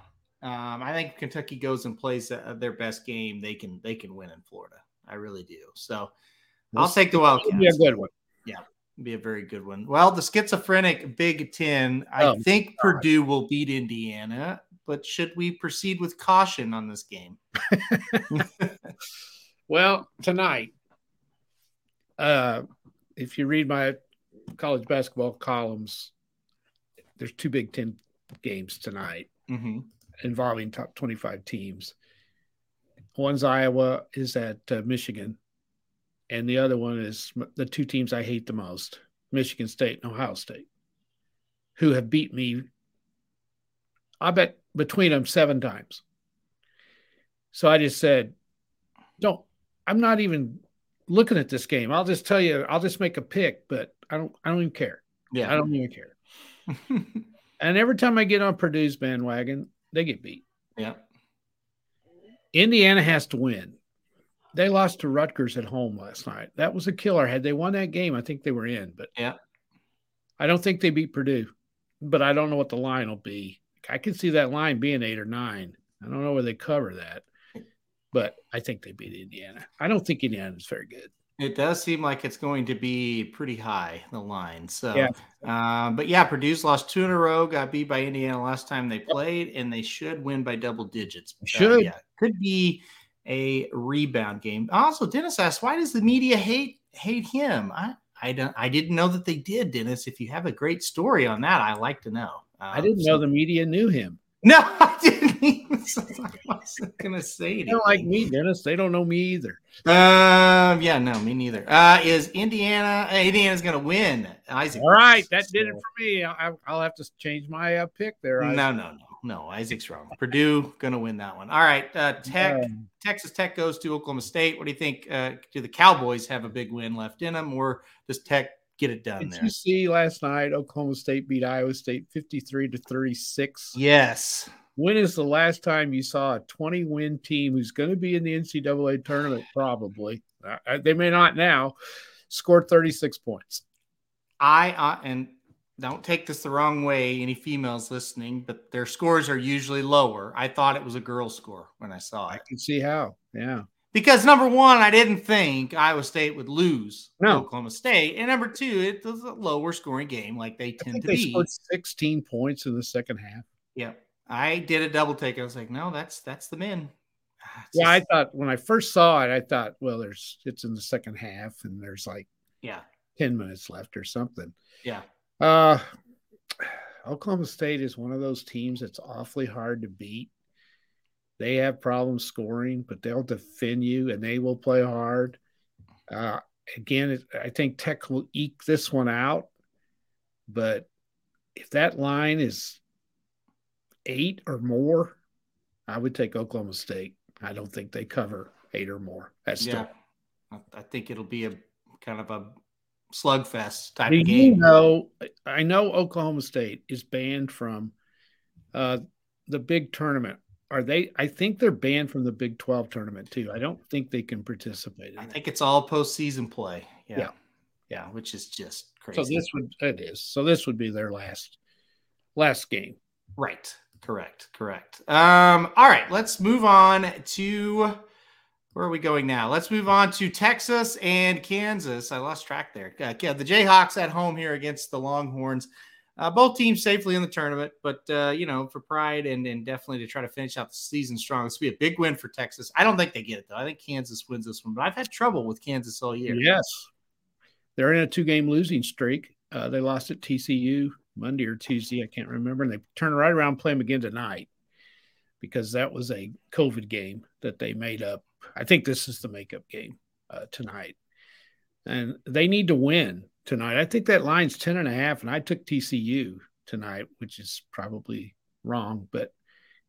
Um, I think Kentucky goes and plays their best game. They can they can win in Florida. I really do. So I'll take the Wildcats. Be a good one. Yeah, be a very good one. Well, the schizophrenic Big Ten. I oh, think God. Purdue will beat Indiana, but should we proceed with caution on this game? well, tonight, uh, if you read my college basketball columns, there's two Big Ten games tonight mm-hmm. involving top 25 teams. One's Iowa is at uh, Michigan, and the other one is the two teams I hate the most Michigan State and Ohio State, who have beat me, I bet, between them seven times. So I just said, don't, I'm not even looking at this game. I'll just tell you, I'll just make a pick, but I don't I don't even care. Yeah. I don't even care. and every time I get on Purdue's bandwagon, they get beat. Yeah. Indiana has to win. They lost to Rutgers at home last night. That was a killer. Had they won that game, I think they were in. But yeah, I don't think they beat Purdue. But I don't know what the line will be. I can see that line being eight or nine. I don't know where they cover that but I think they beat Indiana. I don't think Indiana is very good. It does seem like it's going to be pretty high the line. So, yeah. Uh, but yeah, Purdue's lost two in a row. Got beat by Indiana last time they played, and they should win by double digits. Should uh, yeah, could be a rebound game. Also, Dennis asked, why does the media hate hate him? I I don't I didn't know that they did, Dennis. If you have a great story on that, I like to know. Um, I didn't know the media knew him. No, I didn't even. I wasn't gonna say anything. They don't like me, Dennis. They don't know me either. Um, yeah, no, me neither. Uh, is Indiana? Uh, Indiana's gonna win. Isaac. All right, that did it for me. I, will have to change my uh, pick there. Isaac. No, no, no, no. Isaac's wrong. Purdue gonna win that one. All right, uh, Tech. Um, Texas Tech goes to Oklahoma State. What do you think? Uh, do the Cowboys have a big win left in them, or does Tech get it done Did there. you see last night Oklahoma State beat Iowa State 53 to 36? Yes. When is the last time you saw a 20 win team who's going to be in the NCAA tournament? Probably. Uh, they may not now. Scored 36 points. I, uh, and don't take this the wrong way, any females listening, but their scores are usually lower. I thought it was a girl score when I saw it. I can see how. Yeah. Because number one, I didn't think Iowa State would lose no. Oklahoma State, and number two, it was a lower scoring game, like they tend to they be. Scored Sixteen points in the second half. Yeah, I did a double take. I was like, no, that's that's the men. Ah, it's yeah, just... I thought when I first saw it, I thought, well, there's it's in the second half, and there's like yeah, ten minutes left or something. Yeah. Uh, Oklahoma State is one of those teams that's awfully hard to beat they have problems scoring, but they'll defend you and they will play hard. Uh, again, I think Tech will eke this one out, but if that line is eight or more, I would take Oklahoma State. I don't think they cover eight or more. That's yeah. Still... I think it'll be a kind of a slugfest type Do of game. You know, I know Oklahoma State is banned from uh, the big tournament are they? I think they're banned from the Big 12 tournament too. I don't think they can participate. I think it's all postseason play. Yeah. yeah. Yeah. Which is just crazy. So this would, it is. So this would be their last, last game. Right. Correct. Correct. Um, all right. Let's move on to where are we going now? Let's move on to Texas and Kansas. I lost track there. Uh, yeah, the Jayhawks at home here against the Longhorns. Uh, both teams safely in the tournament, but uh, you know, for pride and and definitely to try to finish out the season strong. This would be a big win for Texas. I don't think they get it though. I think Kansas wins this one, but I've had trouble with Kansas all year. Yes, they're in a two-game losing streak. Uh, they lost at TCU Monday or Tuesday, I can't remember, and they turn right around and play them again tonight because that was a COVID game that they made up. I think this is the makeup game uh, tonight, and they need to win tonight. I think that line's 10 and a half, and I took TCU tonight, which is probably wrong, but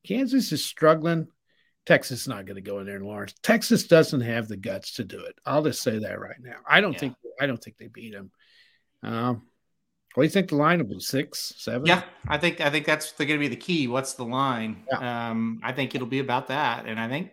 Kansas is struggling. Texas is not going to go in there in Lawrence. Texas doesn't have the guts to do it. I'll just say that right now. I don't yeah. think I don't think they beat them. Um, what do you think the line will be? Six, seven? Yeah, I think I think that's going to be the key. What's the line? Yeah. Um, I think it'll be about that, and I think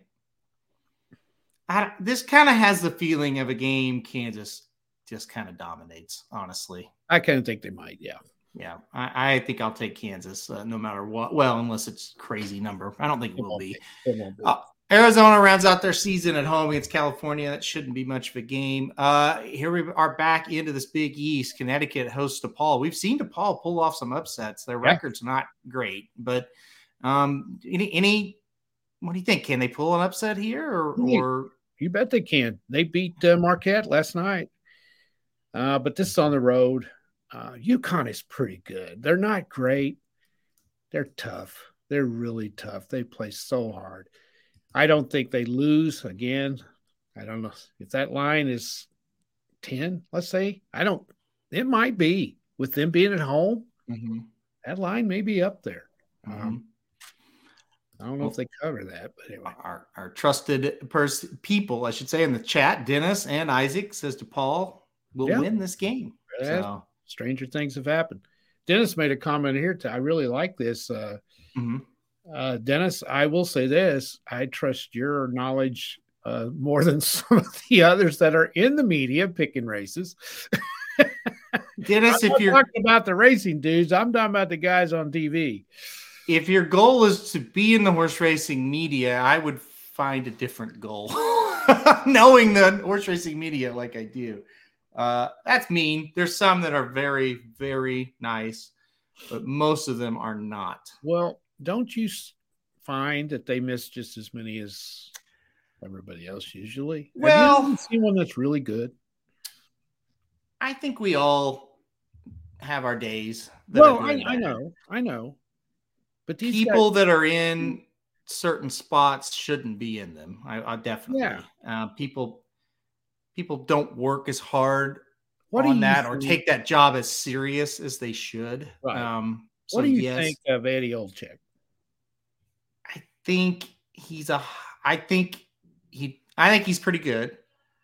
I, this kind of has the feeling of a game Kansas just kind of dominates. Honestly, I kind of think they might. Yeah, yeah. I, I think I'll take Kansas uh, no matter what. Well, unless it's crazy number. I don't think it, will be. be. It won't be. Uh, Arizona rounds out their season at home against California. That shouldn't be much of a game. Uh, here we are back into this Big East. Connecticut hosts DePaul. We've seen DePaul pull off some upsets. Their yeah. record's not great, but um, any any what do you think? Can they pull an upset here, or, or... you bet they can? They beat uh, Marquette last night, uh, but this is on the road. Uh, UConn is pretty good. They're not great. They're tough. They're really tough. They play so hard. I don't think they lose again. I don't know if that line is 10, let's say. I don't, it might be with them being at home. Mm-hmm. That line may be up there. Mm-hmm. Um, I don't know well, if they cover that, but anyway. Our, our trusted person, people, I should say, in the chat, Dennis and Isaac says DePaul will yeah. win this game. So. Stranger things have happened. Dennis made a comment here. To, I really like this. Uh, mm-hmm. Uh, Dennis, I will say this: I trust your knowledge uh, more than some of the others that are in the media picking races. Dennis, I'm if you're talking about the racing dudes, I'm talking about the guys on TV. If your goal is to be in the horse racing media, I would find a different goal. Knowing the horse racing media like I do, uh, that's mean. There's some that are very, very nice, but most of them are not. Well, don't you find that they miss just as many as everybody else usually? Well, seen one that's really good. I think we all have our days. well, I, I, know, I know, but these people guys, that are in certain spots shouldn't be in them. I, I definitely. Yeah. Uh, people, people don't work as hard what on that think? or take that job as serious as they should. Right. Um, so what do you yes, think of Eddie Olczyk? think he's a. I think he. I think he's pretty good.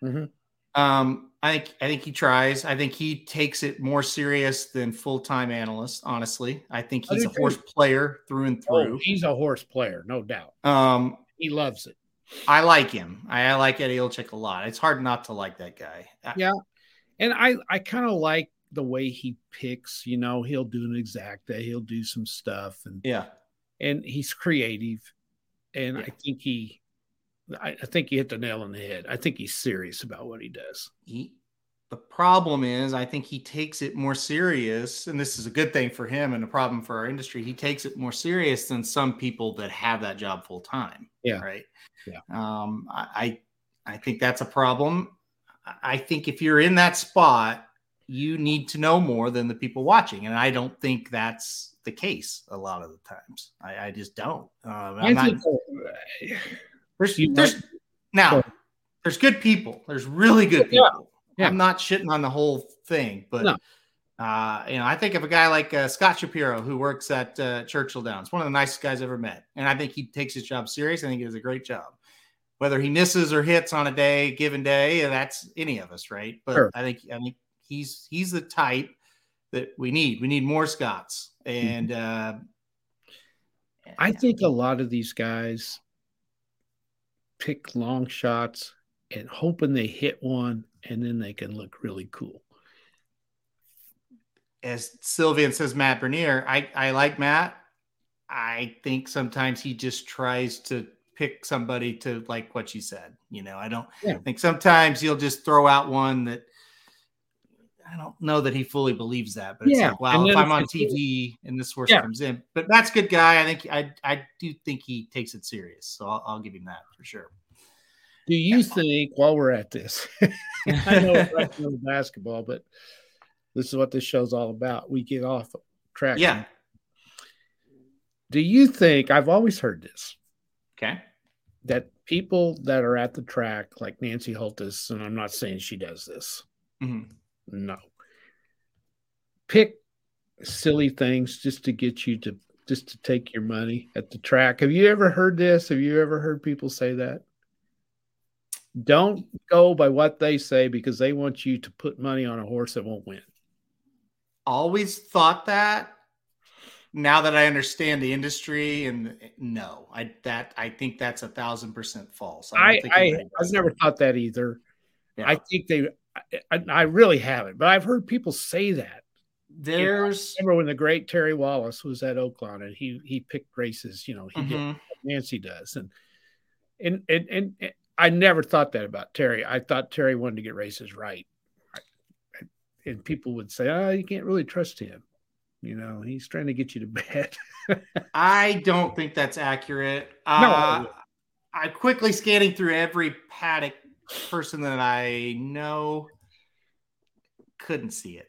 Mm-hmm. Um, I think I think he tries. I think he takes it more serious than full time analyst. Honestly, I think he's a horse player through and oh, through. Oh, he's a horse player, no doubt. Um, he loves it. I like him. I, I like Eddie Olczyk a lot. It's hard not to like that guy. Yeah, and I I kind of like the way he picks. You know, he'll do an exacta. He'll do some stuff, and yeah, and he's creative and yeah. I think he, I, I, think he hit the nail on the head. I think he's serious about what he does. He, the problem is, I think he takes it more serious, and this is a good thing for him and a problem for our industry. He takes it more serious than some people that have that job full time. Yeah. Right. Yeah. Um, I, I think that's a problem. I think if you're in that spot, you need to know more than the people watching, and I don't think that's the case a lot of the times. I, I just don't. Um, I'm not, there's, there's now there's good people. There's really good people. Yeah. I'm not shitting on the whole thing, but no. uh, you know, I think of a guy like uh, Scott Shapiro who works at uh, Churchill Downs, one of the nicest guys I've ever met, and I think he takes his job serious. I think he does a great job. Whether he misses or hits on a day, given day, that's any of us, right? But sure. I think I think he's he's the type that we need. We need more Scots. Mm-hmm. And uh, I think a lot of these guys pick long shots and hoping they hit one and then they can look really cool. As Sylvian says, Matt Bernier, I, I like Matt. I think sometimes he just tries to pick somebody to like what you said. You know, I don't yeah. think sometimes he'll just throw out one that I don't know that he fully believes that, but it's Yeah, like, wow, if I'm on TV and this horse Yeah. comes in, but that's a good guy. I think I I do think he takes it serious, so I'll, I'll give him that for sure. Do you think while we're at this, I know it's right on the basketball, but this is what this show's all about. We get off track. Yeah. Do you think I've always heard this Okay. that people that are at the track, like Nancy Holthus, and I'm not saying she does this, Mhm. no, pick silly things just to get you to just to take your money at the track. Have you ever heard this? Have you ever heard people say that? Don't go by what they say because they want you to put money on a horse that won't win. Always thought that. Now that I understand the industry, and no, I that I think that's a thousand percent false. I, I, I have never thought that either. Yeah. I think they, I, I really haven't, but I've heard people say that. there's Remember when the great Terry Wallace was at Oaklawn and he he picked races, you know, he did Mhm. Nancy does. And, and and and I never thought that about Terry. I thought Terry wanted to get races right. And people would say, "Oh, you can't really trust him." You know, he's trying to get you to bed. I don't think that's accurate. No. Uh, I'm quickly scanning through every paddock person that I know. Couldn't see it.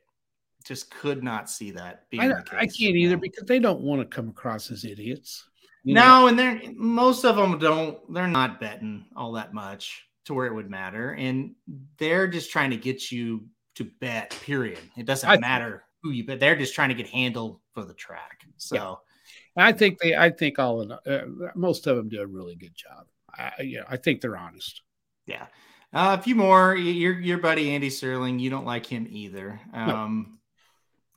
Just could not see that being I, I can't either because they don't want to come across as idiots. You know? No, and they're most of them don't. They're not betting all that much to where it would matter, and they're just trying to get you to bet. Period. It doesn't I- matter who you bet. They're just trying to get handle for the track. So I think they. I think all in, uh, most of them do a really good job. I, you know, I think they're honest. yeah, uh, a few more. Your your buddy Andy Serling. You don't like him either. Um,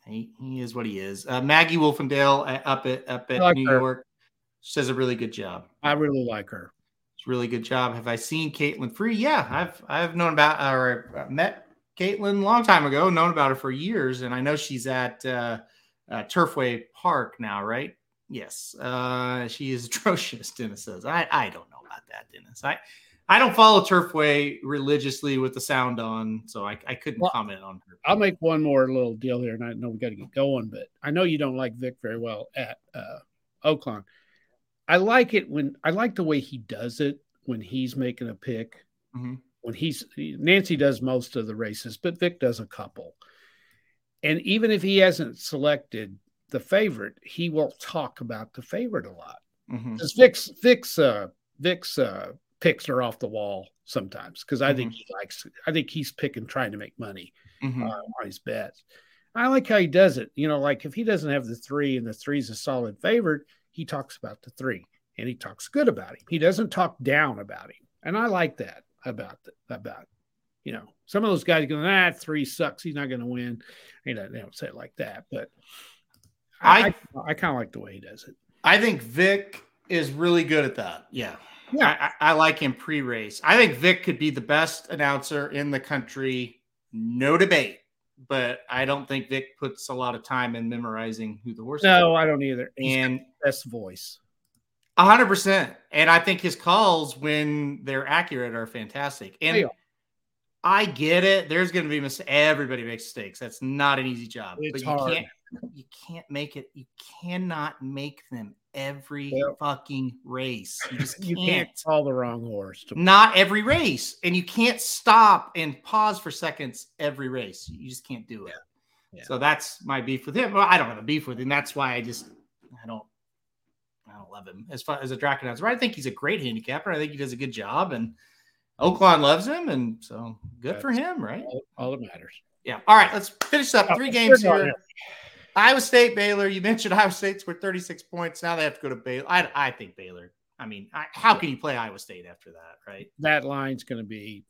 he he is what he is. Uh, Maggie Wolfendale uh, up at up at like New her. York. She does a really good job. I really like her. It's a really good job. Have I seen Caitlin Free? Yeah, I've I've known about or met Caitlin a long time ago, known about her for years, and I know she's at uh, uh, Turfway Park now, right? Yes, uh, she is atrocious. Dennis says, I I don't know about that, Dennis. I I don't follow Turfway religiously with the sound on, so I, I couldn't Well, comment on her. I'll make one more little deal here, and I know we got to get going, but I know you don't like Vic very well at uh, Oaklawn. I like it when I like the way he does it when he's making a pick. Mhm. When he's Nancy does most of the races, but Vic does a couple. And even if he hasn't selected the favorite, he will talk about the favorite a lot. Because Vic's Vic's uh, Vic's uh, picks are off the wall sometimes because I think he likes. I think he's picking trying to make money Mhm. uh, on his bets. I like how he does it. You know, like if he doesn't have the three and the three's a solid favorite, he talks about the three and he talks good about him. He doesn't talk down about him, and I like that about the, about you know some of those guys going ah three sucks. He's not going to win. You know, they don't say it like that, but I I, I kind of like the way he does it. I think Vic is really good at that. Yeah. Yeah. I, I, like him pre race. I think Vic could be the best announcer in the country. No debate. But I don't think Vic puts a lot of time in memorizing who the horses No, are. I don't either. He's And best voice. a hundred percent. And I think his calls, when they're accurate, are fantastic. And are. I get it. There's going to be mistakes. Everybody makes mistakes. That's not an easy job. It's but you hard. can't. You can't make it. You cannot make them every Well- fucking race. You just You can't call the wrong horse. To, not every race and you can't stop and pause for seconds every race you just can't do it Yeah. so that's my beef with him well, i don't have a beef with him that's why i just i don't i don't love him as far as a track announcer. I think he's a great handicapper. I think he does a good job and oaklawn loves him and so good for him right? all, all that matters. yeah. All right let's finish up Oh, three we're games here. iowa state baylor. You mentioned iowa state's worth 36 points. Now they have to go to baylor. I, I think baylor. I mean I, how can you play iowa state after that right? That line's going to be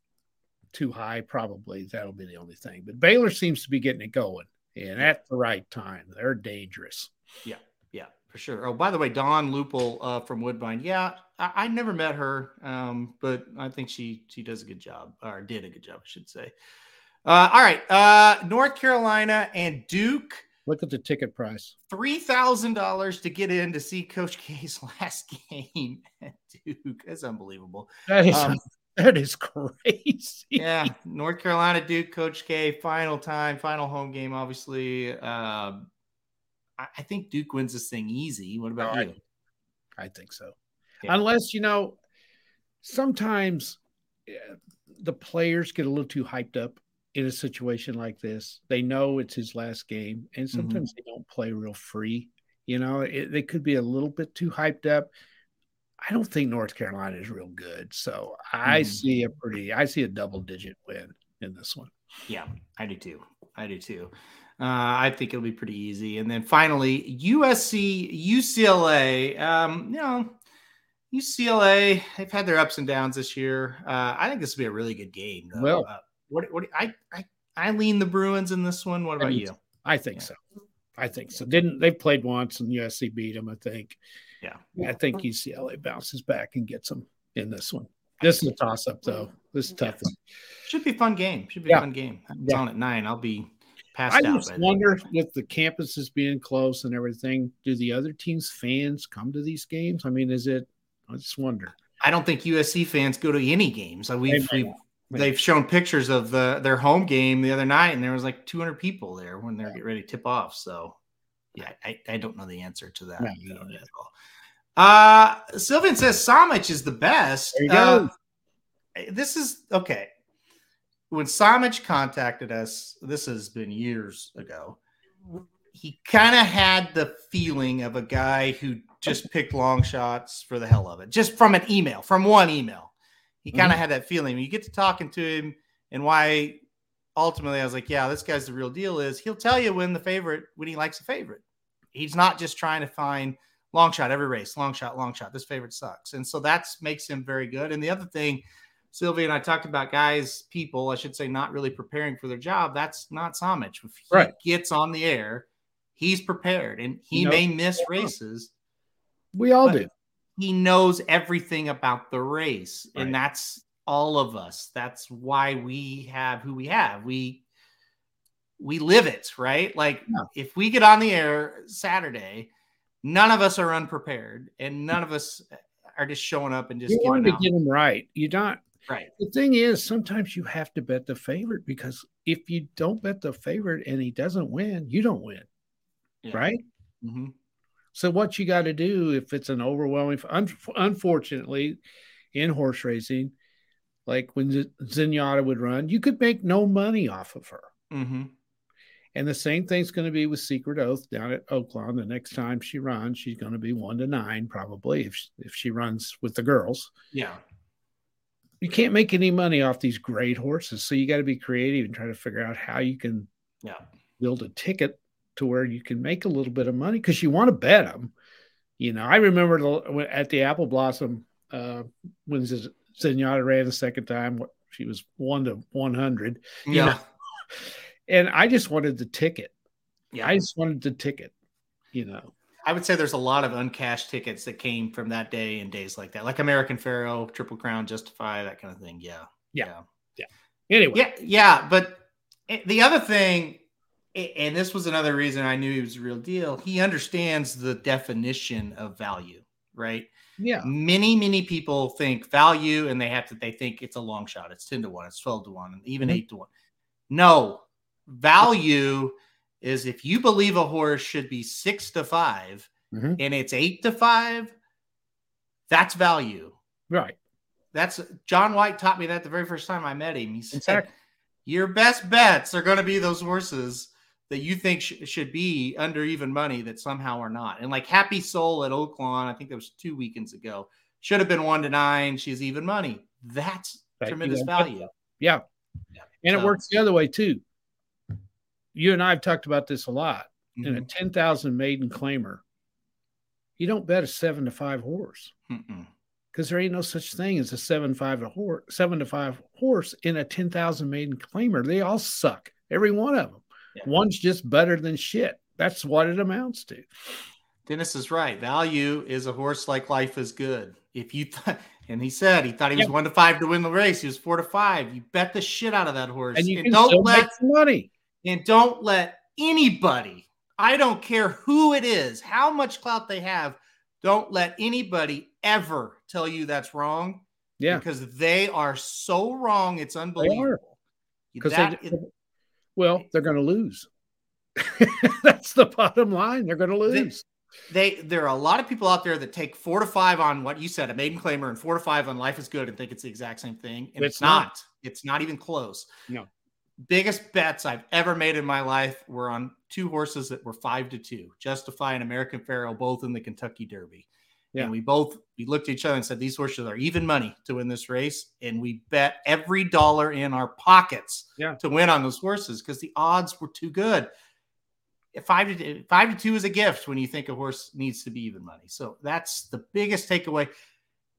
too high, probably. That'll be the only thing. But Baylor seems to be getting it going, and at the right time. They're dangerous. Yeah, for sure. Oh, by the way, Dawn Lupul uh, from Woodbine. Yeah, I, I never met her, um, but I think she she does a good job, or did a good job, I should say. Uh, all right, uh, North Carolina and Duke. Look at the ticket price. Three thousand dollars to get in to see Coach K's last game at Duke. That's unbelievable. That is Um, That is crazy. yeah, North Carolina Duke, Coach K, final time, final home game. Obviously, uh, I, I think Duke wins this thing easy. What about All you? right. I think so. Yeah. Unless, you know, sometimes eh, the players get a little too hyped up in a situation like this. They know it's his last game, and Mm-hmm. sometimes they don't play real free. You know, it, they could be a little bit too hyped up. I don't think North Carolina is real good. So I Mhm. see a pretty, I see a double digit win in this one. Yeah, I do too. I do too. Uh, I think it'll be pretty easy. And then finally, USC, UCLA. Um, you know, UCLA, they've had their ups and downs this year. Uh, I think this will be a really good game. Though. Well- uh, what, what I, I, I lean the Bruins in this one. What about me you? I think Yeah. so. I think so. Didn't they played once and USC beat them? I think. Yeah. I think UCLA bounces back and gets them in this one. This is a toss up though. This is a tough. one. Should be a fun game. Should be a Yeah. fun game. It's Yeah. on at nine. I'll be passed I out. just by then. wonder with the campuses being close and everything, do the other teams' fans come to these games? I mean, is it? I just wonder. I don't think USC fans go to any games. Uh, We've, we've they've shown pictures of the their home game the other night, and there was like 200 people there when they're getting ready to tip off. So, yeah, I, I don't know the answer to that No, uh, you don't. at all. Uh, Sylvan says Samich is the best. There you Uh, go. this is okay. When Samich contacted us, this has been years ago. He kind of had the feeling of a guy who just picked long shots for the hell of it, just from an email, from one email. He kind of mm-hmm. had that feeling. When you get to talking to him, and why ultimately I was like, yeah, this guy's the real deal. Is he'll tell you when the favorite when he likes a favorite. He's not just trying to find long shot every race, long shot, long shot. This favorite sucks, and so that makes him very good. And the other thing, Sylvia and I talked about guys, people, I should say, not really preparing for their job. That's not Samich. If he Right. gets on the air, he's prepared, and he You know- may miss races. We all do. He knows everything about the race, Right. and that's all of us. That's why we have who we have. We we live it, right? Like Yeah. if we get on the air Saturday, none of us are unprepared, and none of us are just showing up and just You giving want to out. get them right. You don't. Right. The thing is, sometimes you have to bet the favorite because if you don't bet the favorite and he doesn't win, you don't win, Yeah. right? hmm So what you got to do if it's an overwhelming, un- unfortunately, in horse racing, like when Z- Zenyatta would run, you could make no money off of her. hmm And the same thing's going to be with Secret Oath down at Oaklawn. The next time she runs, she's going to be one to nine probably if she, if she runs with the girls. Yeah. You can't make any money off these great horses, so you got to be creative and try to figure out how you can Yeah. build a ticket to where you can make a little bit of money because you want to bet them. You know, I remember the, at the Apple Blossom uh, when Zenyatta ran the second time, she was one to one hundred, Yeah. know, and I just wanted the ticket. Yeah. I just wanted the ticket. You know, I would say there's a lot of uncashed tickets that came from that day and days like that, like American Pharoah, Triple Crown, Justify, that kind of thing. Yeah. Yeah. Yeah. Anyway, Yeah. Yeah. But eh, the other thing, and this was another reason I knew he was a real deal, he understands the definition of value, right? yeah, Many, many people think value and they have to, they think it's a long shot. It's 10 to 1, it's 12 to 1, and even Mhm. 8 to 1. No, value is if you believe a horse should be 6 to 5 Mhm. and it's 8 to 5, that's value. right. That's John White taught me that the very first time I met him. He said, Exactly. Your best bets are going to be those horses that you think sh- should be under even money that somehow are not. And like Happy Soul at Oaklawn, I think that was two weekends ago, should have been one to nine. She's even money. That's Right. tremendous You value. Yeah. Yeah. And it works the other way too. You and I have talked about this a lot. In a Mhm. 10,000 maiden claimer, you don't bet a seven to five horse because there ain't no such thing as a seven five a horse, seven to five horse in a 10,000 maiden claimer. They all suck, every one of them. Yeah. One's just better than shit. That's what it amounts to. Dennis is right. Value is a horse like life is good. If you th- and he said he thought he was Yeah. one to five to win the race. He was four to five. You bet the shit out of that horse. And you and don't let make money. And don't let anybody, I don't care who it is, how much clout they have, don't let anybody ever tell you that's wrong. Yeah. because they are so wrong. It's unbelievable. Because they, is- well, they're going to lose. That's the bottom line. They're going to They- lose. they there are a lot of people out there that take four to five on what you said, a maiden claimer, and four to five on life is good and think it's the exact same thing. And it's, It's not. not. It's not even close. No. Biggest bets I've ever made in my life were on two horses that were five to two, Justify and American Pharoah, both in the Kentucky Derby. Yeah. And we both we looked at each other and said these horses are even money to win this race, and we bet every dollar in our pockets Yeah. to win on those horses because the odds were too good five to five to two is a gift when you think a horse needs to be even money. So that's the biggest takeaway.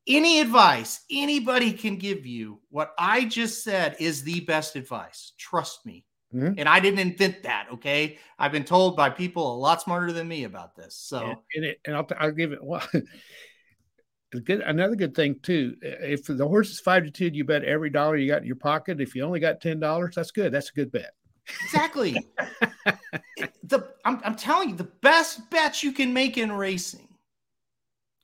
Any advice anybody can give you, what I just said is the best advice. Trust me. Mhm. And I didn't invent that. Okay. I've been told by people a lot smarter than me about this. So and, and, it, and I'll, I'll give it well. good another good thing too. If the horse is five to two, you bet every dollar you got in your pocket. If you only got ten dollars, that's good. That's a good bet. exactly. The I'm, I'm telling you, the best bets you can make in racing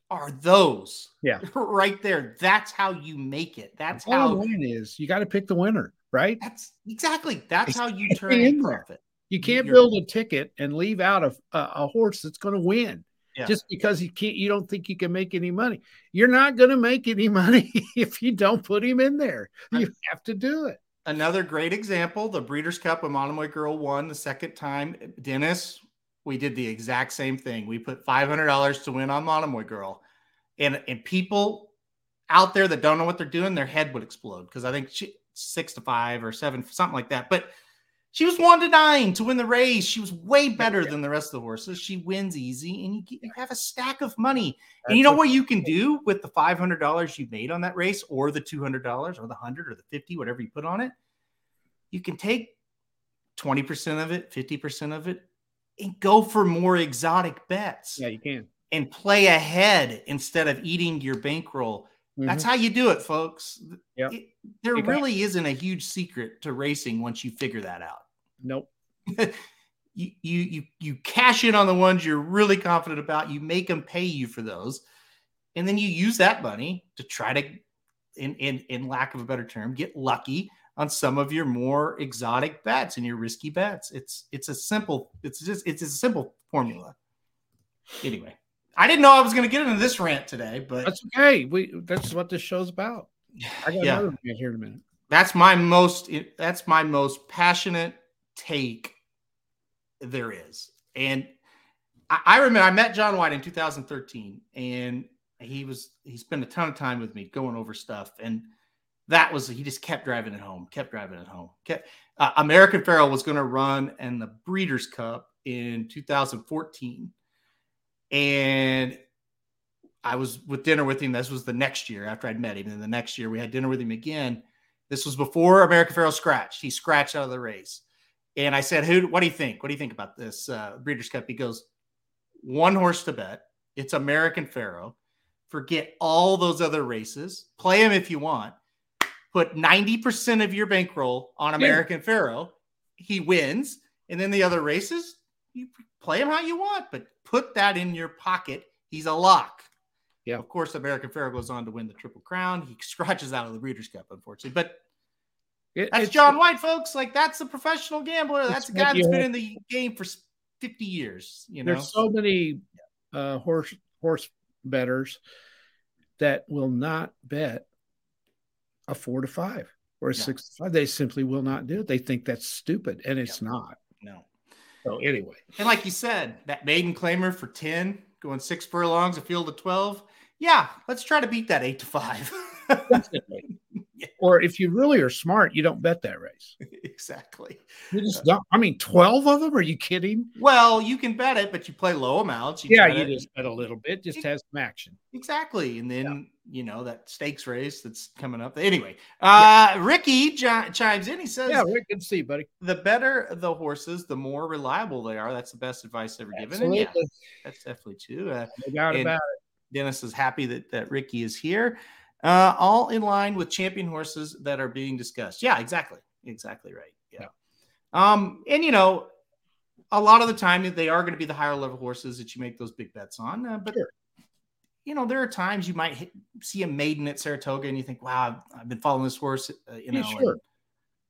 are those. Yeah. right there. That's how you make it. That's All how the line is you got to pick the winner, right? That's exactly that's how you turn in profit. You can't You're- build a ticket and leave out a, a, a horse that's going to win Yeah. just because you can't. You don't think you can make any money. You're not going to make any money if you don't put him in there. You have to do it. Another great example: the Breeders' Cup when Monomoy Girl won the second time. Dennis, we did the exact same thing. We put five hundred dollars to win on Monomoy Girl, and and people out there that don't know what they're doing, their head would explode because I think she six to five or seven, something like that. But she was one to nine to win the race. She was way better than the rest of the horses. She wins easy, and you, get- you have a stack of money. And you know what you can do with the five hundred dollars you made on that race, or the two hundred dollars, or the hundred, or the fifty, whatever you put on it? You can take twenty percent of it, fifty percent of it, and go for more exotic bets Yeah, you can. and play ahead instead of eating your bankroll. That's how you do it, folks. Mm-hmm. Yep. It- there really isn't a huge secret to racing once you figure that out nope. you you you you cash in on the ones you're really confident about. You make them pay you for those, and then you use that money to try to, in in in lack of a better term, get lucky on some of your more exotic bets and your risky bets. It's it's a simple it's just it's a simple formula. Anyway, I didn't know I was going to get into this rant today, but That's okay. We that's what this show's about. I got Yeah. another one here in a minute. that's my most that's my most passionate take there is and I, I remember i met john white in 2013 and he was he spent a ton of time with me going over stuff and that was he just kept driving it home kept driving it home kept, uh, american Pharoah was going to run in the breeders cup in 2014 and I was with dinner with him. This was the next year after I'd met him. And the next year we had dinner with him again. This was before American Pharoah scratched. He scratched out of the race. And I said, Who what do you think? What do you think about this uh, Breeders' Cup? He goes, one horse to bet. It's American Pharoah. Forget all those other races. Play him if you want. Put 90% of your bankroll on American Pharoah. He wins. And then the other races, you play him how you want, but put that in your pocket. He's a lock. Yeah. Of course, American Pharoah goes on to win the Triple Crown. He scratches out of the Breeders' Cup, unfortunately. But It- that's John White, folks. Like that's a professional gambler. That's a guy that's been in the game for 50 years. You know, There's so many uh, horse horse betters that will not bet a four to five or a Yeah. six to five. They simply will not do it. They think that's stupid, and it's not. no. So anyway, And like you said, that maiden claimer for 10, going six furlongs, a field of 12. Yeah, let's try to beat that eight to five. definitely. or if you really are smart, you don't bet that race. exactly. You just don't. I mean, twelve of them? Are you kidding? Well, you can bet it, but you play low amounts. You Yeah, you to- just bet a little bit. Just has some action. Exactly. And then, you know, that stakes race that's coming up. Anyway, uh, Ricky chi- chimes in. He says, Yeah, Rick, good to see you, buddy. the better the horses, the more reliable they are. That's the best advice ever given. And yeah, that's definitely true. Uh, no doubt and- about Dennis is happy that, that Ricky is here. Uh, all in line with champion horses that are being discussed. Yeah, exactly. Exactly right. Yeah. Um, and you know, a lot of the time they are going to be the higher level horses that you make those big bets on. Uh, but Sure. you know, there are times you might hit, see a maiden at Saratoga and you think, wow, I've, I've been following this horse, uh, you know, Yeah, sure.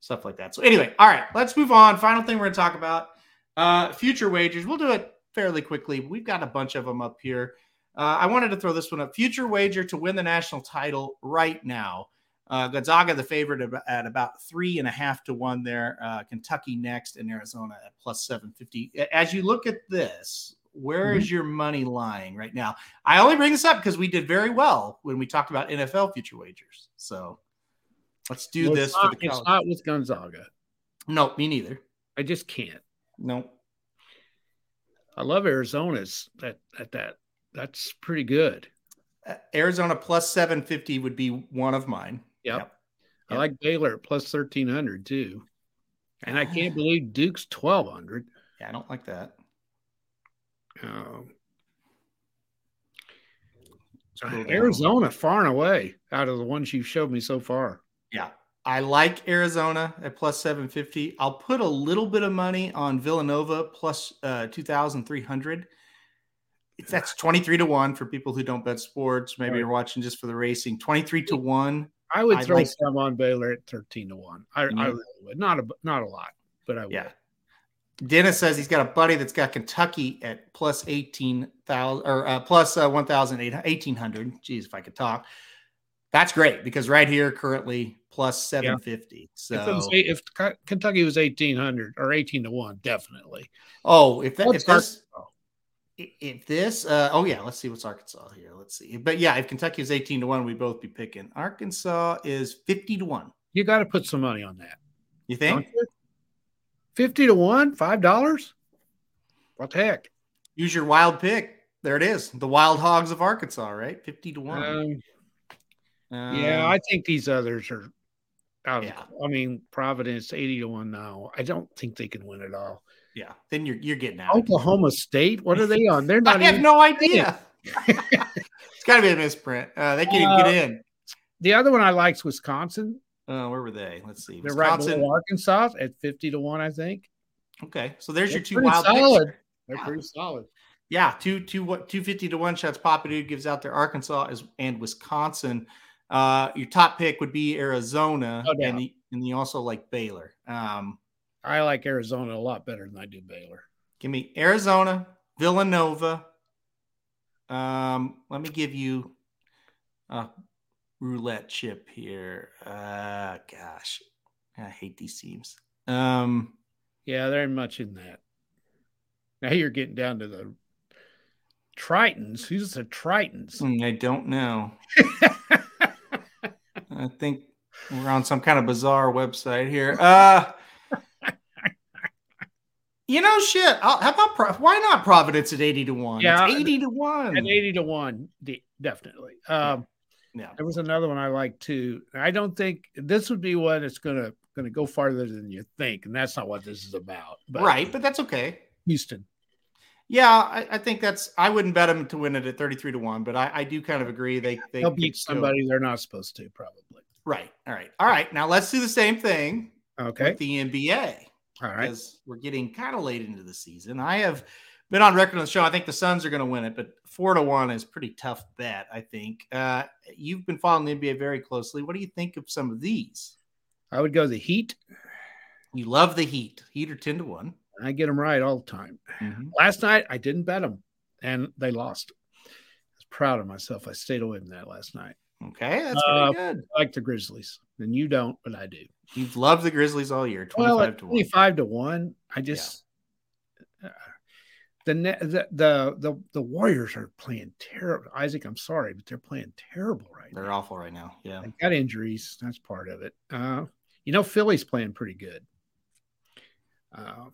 stuff like that. So, anyway, all right, let's move on. Final thing we're going to talk about uh, future wagers. We'll do it fairly quickly. We've got a bunch of them up here. Uh, I wanted to throw this one up. Future wager to win the national title right now. Uh, Gonzaga, the favorite at- about three and a half to one there. Uh, Kentucky next, and Arizona at plus 750. As you look at this, where is your money lying right now? I only bring this up because we did very well when we talked about NFL future wagers. So let's do Well, this it's, for not, the it's college. not with Gonzaga. No, me neither. I just can't. No. I love Arizona's at, at that. That's pretty good. Uh, Arizona plus 750 would be one of mine. Yep. Yep. I like Baylor at plus 1300 too. And I can't believe Duke's 1200. Yeah, I don't like that. Um, Scroll. Arizona far and away out of the ones you've showed me so far. Yeah. I like Arizona at plus 750. I'll put a little bit of money on Villanova plus uh, 2,300. It's, that's 23 to 1 for people who don't bet sports. Maybe Right. you're watching just for the racing. 23 to 1. I would I throw like- some on Baylor at 13 to 1. I, I Mhm. really would. Not a not a lot, but I would. Yeah. Dennis says he's got a buddy that's got Kentucky at plus 18,000 or uh, plus uh, 1,800. 1800. Jeez, if I could talk. That's great because right here currently plus 750. If, it So, was, if Kentucky was 1800 or 18 to 1, definitely. oh, if that, What's if this, i- if this, uh, oh yeah, let's see what's Arkansas here. Let's see. But yeah, if Kentucky is 18 to 1, we'd both be picking. Arkansas is 50 to 1. You got to put some money on that. You think? you? 50 to 1, $5? What the heck? Use your wild pick. There it is. The Wild Hogs of Arkansas, right? 50 to 1. Um, yeah, Um, I think these others are out. Yeah. Of, I mean, Providence 80 to 1 now. I don't think they can win it all. Yeah. Then you're you're getting out. Oklahoma State, what are they on? They're not. I have no idea. it's got to be a misprint. Uh, they can't even get in. The other one I like is Wisconsin. Uh, where were they? Let's see. They're right Wisconsin. below Arkansas at 50 to 1, I think. Okay, so there's your They're two pretty wild solid. picks. They're Yeah. pretty solid. Yeah, two two what two fifty to one shots. Papa Dude gives out there. Arkansas is and Wisconsin. Uh, your top pick would be Arizona, doubt. and the, and you also like Baylor. Um, I like Arizona a lot better than I do Baylor. give me Arizona, Villanova. Um, let me give you a roulette chip here. Uh, gosh, I hate these teams. Um, Yeah, they're much in that. Now you're getting down to the Tritons. Who's the Tritons? hmm, I don't know. I think we're on some kind of bizarre website here. Uh, you know, shit. I'll, how about Pro- why not Providence at eighty to one? Yeah, it's eighty to one. At 80 to 1, definitely. Um, Yeah, There was another one I like too. I don't think this would be one that's gonna gonna go farther than you think, and that's not what this is about. But right, but that's okay. Houston. Yeah, I, I think that's. I wouldn't bet them to win it at thirty-three to one, but I, I do kind of agree. They they They'll beat somebody they're not supposed to, probably. Right. All right. All right. Now let's do the same thing Okay. with the NBA. All right. because we're getting kind of late into the season. I have been on record on the show. I think the Suns are going to win it, but four to one is pretty tough bet. I think uh, you've been following the NBA very closely. What do you think of some of these? I would go the Heat. You love the Heat. Heat are ten to one. I get them right all the time. Mm-hmm. Last night I didn't bet them, and they lost. I was proud of myself. I stayed away from that last night. Okay, that's Uh, pretty good. I like the Grizzlies, and you don't, but I do. You've loved the Grizzlies all year. Twenty-five Well, to one. twenty-five to one, I just uh, the, the the the the Warriors are playing terrible. Isaac, I'm sorry, but they're playing terrible right now. They're awful right now. Yeah. They got injuries. That's part of it. Uh, you know, Philly's playing pretty good. Uh,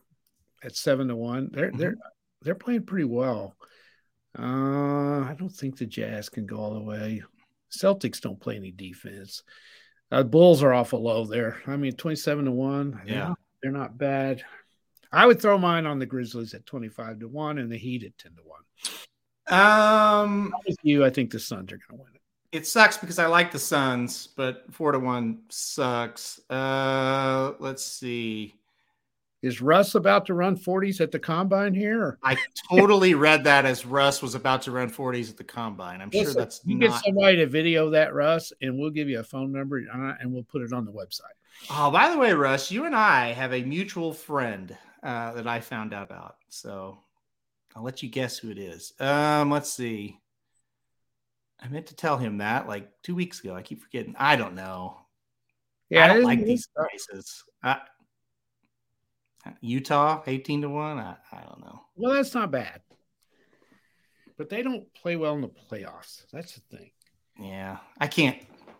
at seven to one, they're Mm-hmm. they're they're playing pretty well. Uh, I don't think the Jazz can go all the way. Celtics don't play any defense. Uh, Bulls are awful low there. I mean, twenty-seven to one. they're Yeah. not- they're not bad. I would throw mine on the Grizzlies at twenty-five to one and the Heat at ten to one. Um, With you, I think the Suns are going to win it. it sucks because I like the Suns, but four to one sucks. Uh, let's see. Is Russ about to run 40s at the combine here? I totally read that as Russ was about to run 40s at the combine. I'm Listen, sure that's you not... get somebody to video that, Russ, and we'll give you a phone number uh, and we'll put it on the website. Oh, by the way, Russ, you and I have a mutual friend uh, that I found out about. So I'll let you guess who it is. Um, let's see. I meant to tell him that like two weeks ago. I keep forgetting. I don't know. Yeah, I don't like these prices. Utah, 18 to 1. I, I don't know. Well, that's not bad. But they don't play well in the playoffs. That's the thing. Yeah. I can't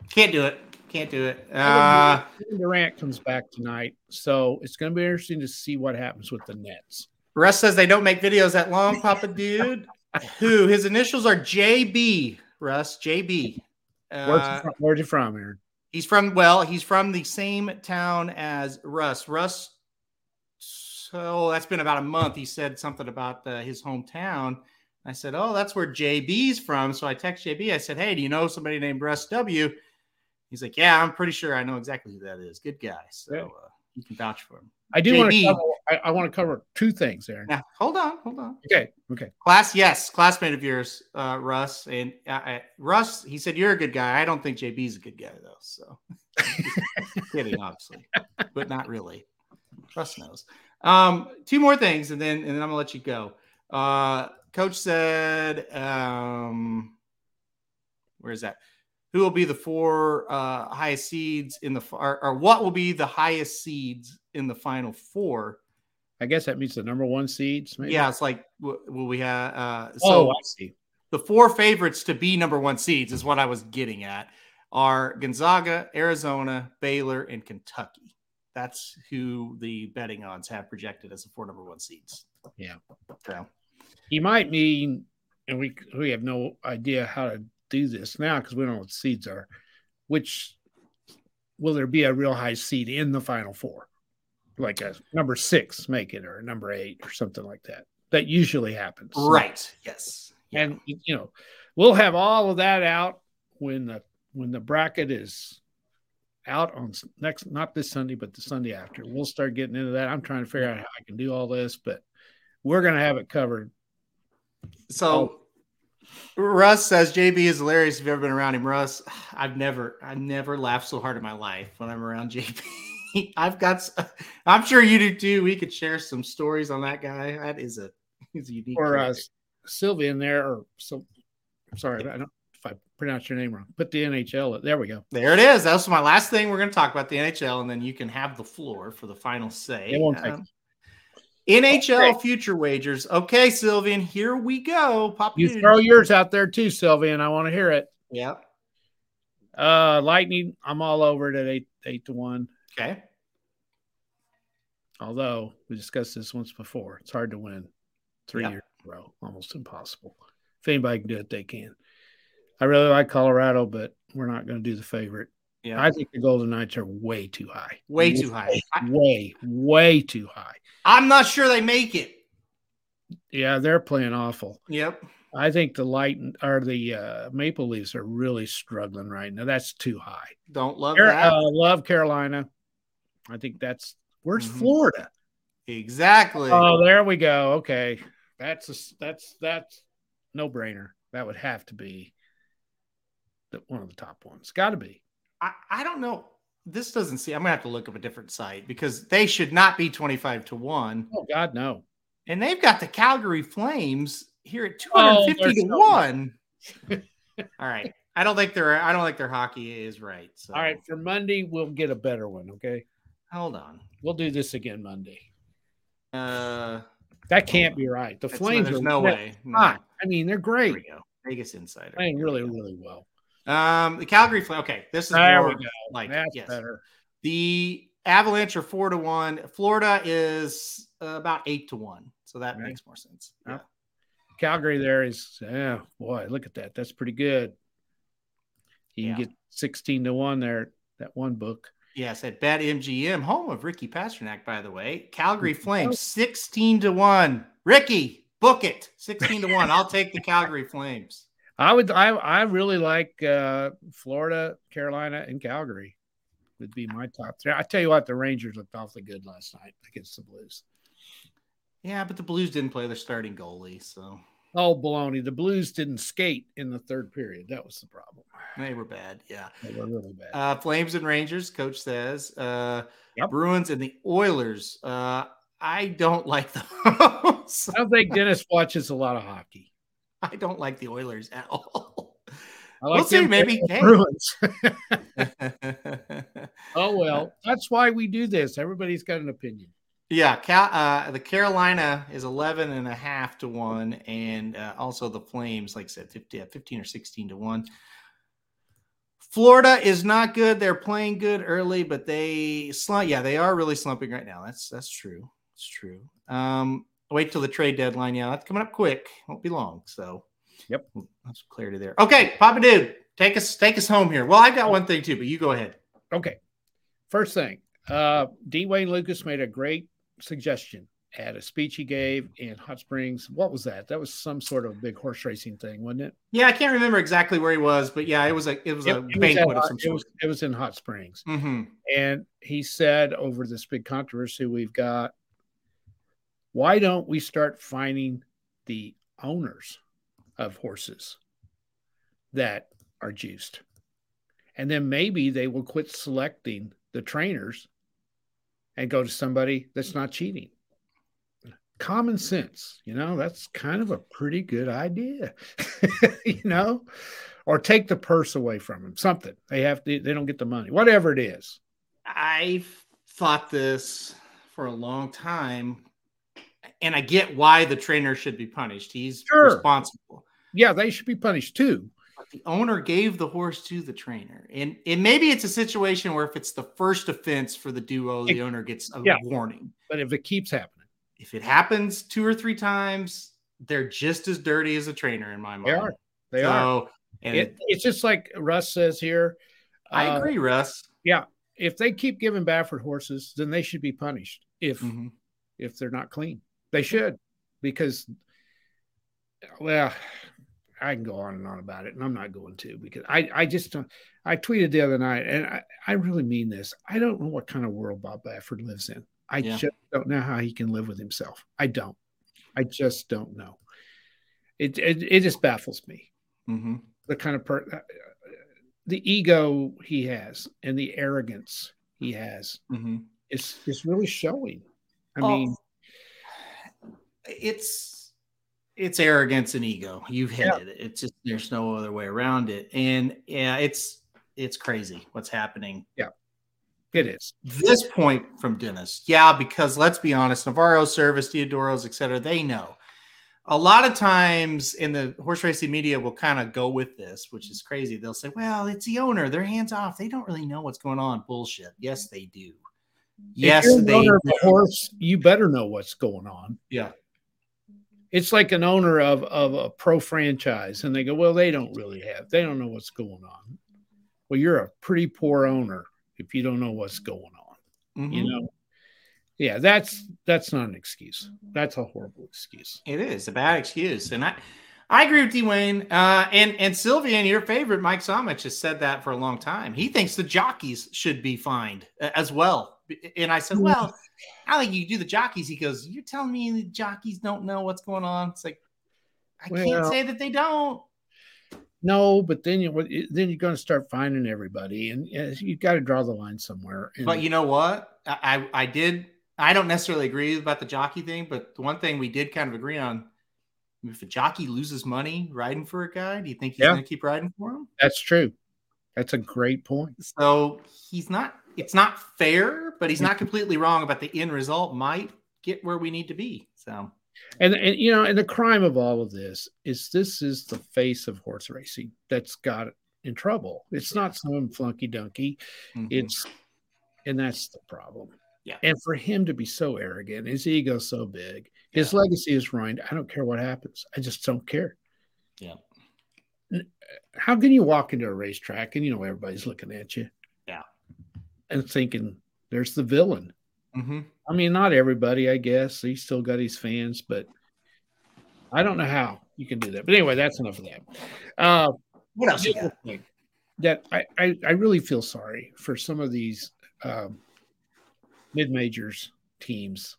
can't do it. Can't do it. Uh, Durant comes back tonight. So it's gonna be interesting to see what happens with the Nets. Russ says they don't make videos that long, Papa Dude. Who his initials are JB, Russ, JB. Uh, where's, he from, where's he from, Aaron? He's from well, he's from the same town as Russ. Russ so that's been about a month. He said something about uh, his hometown. I said, "Oh, that's where JB's from." So I text JB. I said, "Hey, do you know somebody named Russ W?" He's like, "Yeah, I'm pretty sure I know exactly who that is. Good guy." So uh, you can vouch for him. I do JB, want to cover. I, I, want to cover two things there. Now, hold on, hold on. Okay, okay. Class, yes, classmate of yours, uh, Russ, and uh, Russ. He said you're a good guy. I don't think JB's a good guy though. So kidding, obviously, but not really. Russ knows. Um, two more things, and then and then I'm gonna let you go. Uh, coach said, um, where is that? Who will be the four uh, highest seeds in the or, or what will be the highest seeds in the final four? I guess that means the number one seeds. Maybe? Yeah, it's like will we have? Uh, so oh, I see. The four favorites to be number one seeds is what I was getting at. Are Gonzaga, Arizona, Baylor, and Kentucky. That's who the betting odds have projected as the four number one seeds. Yeah. So he might mean, and we we have no idea how to do this now because we don't know what seeds are. Which will there be a real high seed in the final four, like a number six make it or a number eight or something like that? That usually happens, right? Yes, and you know we'll have all of that out when the when the bracket is out on next not this Sunday, but the Sunday after. We'll start getting into that. I'm trying to figure out how I can do all this, but we're gonna have it covered. So oh. Russ says JB is hilarious. If you've ever been around him, Russ, I've never, I've never laughed so hard in my life when I'm around JB. I've got, I'm sure you do too. We could share some stories on that guy. That is a, he's a unique. Or uh, Sylvia in there, or so. Sorry, I don't if pronounce your name wrong. Put the NHL. There we go. There it is. That's my last thing. We're going to talk about the NHL, and then you can have the floor for the final say. It won't take. Um, NHL okay. future wagers. Okay, Sylvian, here we go. Pop you throw yours out there too, Sylvian. I want to hear it. Yep. Uh, Lightning. I'm all over it at eight eight to one. Okay. Although we discussed this once before, it's hard to win three yep. years in a row. Almost impossible. If anybody can do it, they can. I really like Colorado, but we're not going to do the favorite. Yeah. I think the Golden Knights are way too high. Way, way too high. Way, way too high. I'm not sure they make it. Yeah, they're playing awful. Yep. I think the light or the uh, Maple Leafs are really struggling right now. That's too high. Don't love Car- that. Uh, love Carolina. I think that's where's mm-hmm. Florida. Exactly. Oh, there we go. Okay, that's a, that's that's no brainer. That would have to be one of the top ones. Got to be. I, I don't know. This doesn't see. I'm gonna have to look up a different site because they should not be 25 to one. Oh God, no. And they've got the Calgary Flames here at 250 oh, to so one. All right. I don't think their I don't think their hockey is right. So. All right, for Monday we'll get a better one. Okay. Hold on. We'll do this again Monday. Uh, that can't be right. The Flames there's are no way. No. I mean, they're great. There we go. Vegas Insider. Playing really, really well. Um, the Calgary Flame. Okay, this is there more like That's yes. better. The Avalanche are four to one. Florida is uh, about eight to one. So that right. makes more sense. Yeah. Calgary there is yeah, boy, look at that. That's pretty good. You yeah. can get 16 to 1 there, that one book. Yes, at Bet MGM, home of Ricky Pasternak, by the way. Calgary Flames, 16 to 1. Ricky, book it. 16 to 1. I'll take the Calgary Flames. I would I I really like uh, Florida, Carolina, and Calgary. would be my top three. I tell you what, the Rangers looked awfully good last night against the Blues. Yeah, but the Blues didn't play their starting goalie, so Oh, baloney. The Blues didn't skate in the third period. That was the problem. they were bad. Yeah. They were really bad. Uh, Flames and Rangers, coach says. Uh, Yep. Bruins and the Oilers. Uh, I don't like those. I don't think Dennis watches a lot of hockey. I don't like the Oilers at all. I We'll see, maybe. Bruins. oh well, that's why we do this. Everybody's got an opinion. yeah, Cal, uh, the Carolina is 11 and a half to one, and uh, also the Flames, like I said, 50, yeah, 15 or 16 to one. Florida is not good. They're playing good early, but they slump. Yeah, they are really slumping right now. That's that's true. It's true. Um, wait till the trade deadline. Yeah, that's coming up quick. Won't be long. So, Yep. that's clarity there. Okay, Papa Dude, take us take us home here. Well, I got one thing too, but you go ahead. Okay. First thing, uh, D. Wayne Lukas made a great suggestion at a speech he gave in Hot Springs. What was that? That was some sort of big horse racing thing, wasn't it? Yeah, I can't remember exactly where he was, but yeah, it was a it was a It- it was at of some it sort. was, it was in Hot Springs. hmm And he said over this big controversy we've got, why don't we start finding the owners of horses that are juiced? And then maybe they will quit selecting the trainers and go to somebody that's not cheating. Common sense, you know, that's kind of a pretty good idea, you know, or take the purse away from them, something they have to, they don't get the money, whatever it is. I've thought this for a long time, and I get why the trainer should be punished. He's Sure. responsible. Yeah, they should be punished too. But the owner gave the horse to the trainer. And, and maybe it's a situation where if it's the first offense for the duo, the owner gets a Yeah. warning. But if it keeps happening, If it happens two or three times, they're just as dirty as a trainer in my mind. they are. They are. And It, it's just like Russ says here. I uh, agree, Russ. Yeah, if they keep giving Baffert horses, then they should be punished. If Mhm. if they're not clean, they should, because well, I can go on and on about it, and I'm not going to because I I just don't. I tweeted the other night, and I, I really mean this. I don't know what kind of world Bob Baffert lives in. I Yeah. just don't know how he can live with himself. I don't. I just don't know. It it, it just baffles me. Mhm. the kind of per the ego he has and the arrogance he has Mhm. is is really showing. I Oh, mean, it's it's arrogance and ego. You've hit Yeah. it. It's just there's no other way around it. And yeah, it's it's crazy what's happening. Yeah. It is. This point from Dennis, yeah, because let's be honest, Navarro, Servis, Theodoros, etc. They know. A lot of times in the horse racing media will kind of go with this, which is crazy. They'll say, "Well, it's the owner; they're hands off. They don't really know what's going on." Bullshit. Yes, they do. Yes, they. do. horse, you better know what's going on. Yeah. It's like an owner of of a pro franchise, and they go, "Well, they don't really have. They don't know what's going on." Well, you're a pretty poor owner if you don't know what's going on. You Mhm. know. Yeah, that's that's not an excuse. That's a horrible excuse. It is a bad excuse, and I, I agree with Dwayne. Uh, and and Sylvian, your favorite, Mike Somich, has said that for a long time. He thinks the jockeys should be fined uh, as well. And I said, well, I think you do the jockeys. He goes, you're telling me the jockeys don't know what's going on? It's like I can't say that they don't. No, but then you then you're going to start finding everybody, and uh, you got to draw the line somewhere. And But you know what? I, I I did. I don't necessarily agree about the jockey thing, but the one thing we did kind of agree on. If a jockey loses money riding for a guy, do you think he's Yeah. going to keep riding for him? that's true. That's a great point. So he's not. It's not fair, but he's not completely wrong about the end result. Might get where we need to be. So And, and you know, and the crime of all of this is this is the face of horse racing that's got in trouble. It's not some flunky dunky. mhm. It's and that's the problem. Yeah. And for him to be so arrogant, his ego so big, his legacy is ruined. I don't care what happens. I just don't care. Yeah. How can you walk into a racetrack and you know everybody's looking at you? And thinking there's the villain. Mhm. I mean, not everybody, I guess. He's still got his fans, but I don't know how you can do that. But anyway, that's enough of that. Uh, what else that I, I, I really feel sorry for some of these um, mid majors teams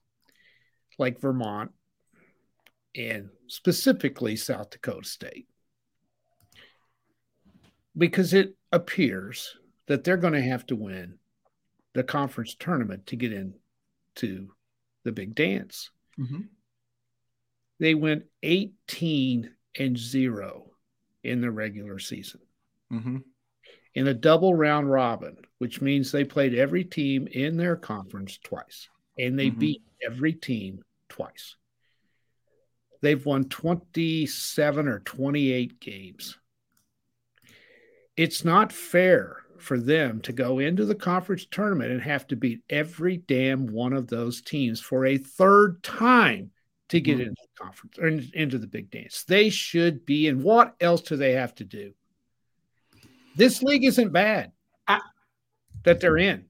like Vermont and specifically South Dakota State because it appears that they're going to have to win the conference tournament to get into the big dance. Mm-hmm. They went 18 and 0 in the regular season. Mm-hmm. In a double round robin, which means they played every team in their conference twice and they Mhm. beat every team twice. They've won 27 or 28 games. It's not fair for them to go into the conference tournament and have to beat every damn one of those teams for a third time to get Mhm. into the conference or in- into the big dance. They should be. And what else do they have to do? This league isn't bad I- that they're in.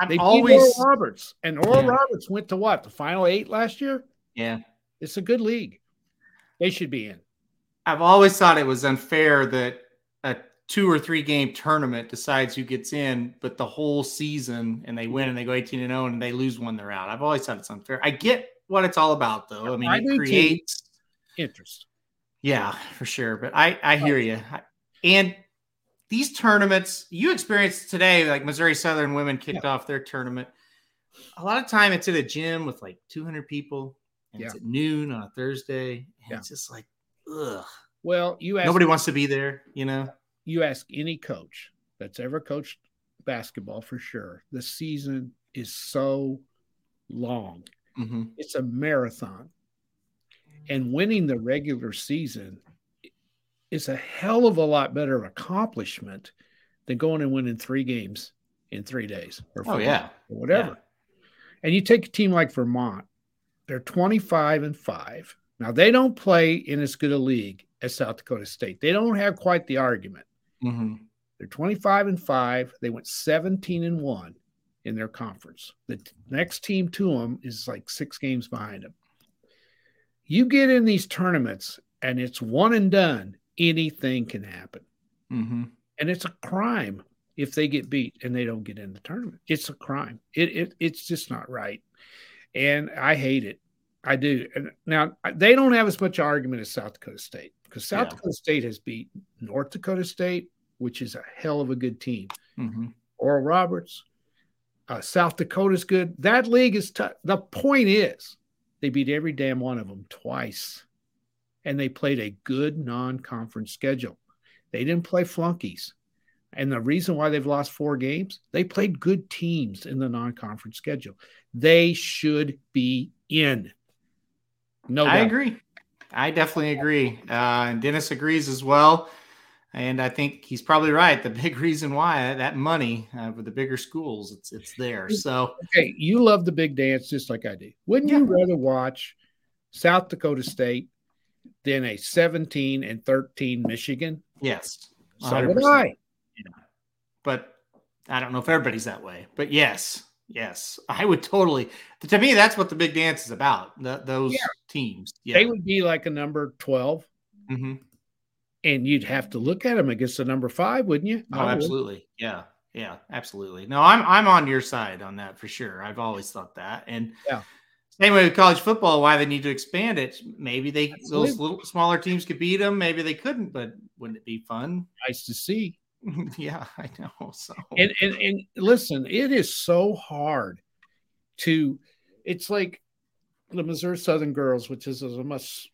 I'm They beat always Oral Roberts, and Oral Yeah. Roberts went to what the final eight last year. yeah. It's a good league. They should be in. I've always thought it was unfair that a two or three game tournament decides who gets in, but the whole season and they win and they go 18 and 0 and they lose one, they're out. I've always thought it's unfair. I get what it's all about though. I mean, it creates Interest. yeah, for sure. But I I hear you. And these tournaments you experienced today, like Missouri Southern women kicked off their tournament. A lot of time it's at a gym with like 200 people, and it's at noon on a Thursday, and Yeah. it's just like, ugh. Well, you Nobody wants to be there, you know. You ask any coach that's ever coached basketball for sure. The season is so long. Mm-hmm. It's a marathon. And winning the regular season is a hell of a lot better accomplishment than going and winning three games in three days or Oh four yeah, or whatever. And you take a team like Vermont, they're 25 and 5. Now they don't play in as good a league as South Dakota State. They don't have quite the argument. Hmm They're 25 and 5. They went 17 and 1 in their conference. The t- next team to them is like 6 games behind them. You get in these tournaments and it's one and done, anything can happen. hmm And it's a crime if they get beat and they don't get in the tournament. It's a crime. It, it it's just not right. And I hate it. I do. And now they don't have as much argument as South Dakota State because South Yeah. Dakota State has beat North Dakota State, which is a hell of a good team. hmm Oral Roberts, uh, South Dakota's good. That league is tough. The point is, they beat every damn one of them twice, and they played a good non-conference schedule. They didn't play flunkies, and the reason why they've lost four games, they played good teams in the non-conference schedule. They should be in. No, I doubt. agree. I definitely agree. Uh, and Dennis agrees as well. And I think he's probably right. The big reason why that money uh, with the bigger schools, it's it's there. So Okay, you love the big dance just like I do. Wouldn't you rather watch South Dakota State than a 17 and 13 Michigan? yes, So would 100%. I. But I don't know if everybody's that way. But yes, yes, I would totally. To me, that's what the big dance is about. th- those Yeah. teams. Yeah. They would be like a number 12, hmm and you'd have to look at them against the number five, wouldn't you? Oh, would. absolutely. Yeah. Yeah, absolutely. No, I'm I'm on your side on that for sure. I've always thought that. And Yeah. same way with college football, why they need to expand it. Maybe they Absolutely. those little smaller teams could beat them. Maybe they couldn't, but wouldn't it be fun? Nice to see. yeah, I know. So And, and and listen, it is so hard to. It's like the Missouri Southern girls, which is a much.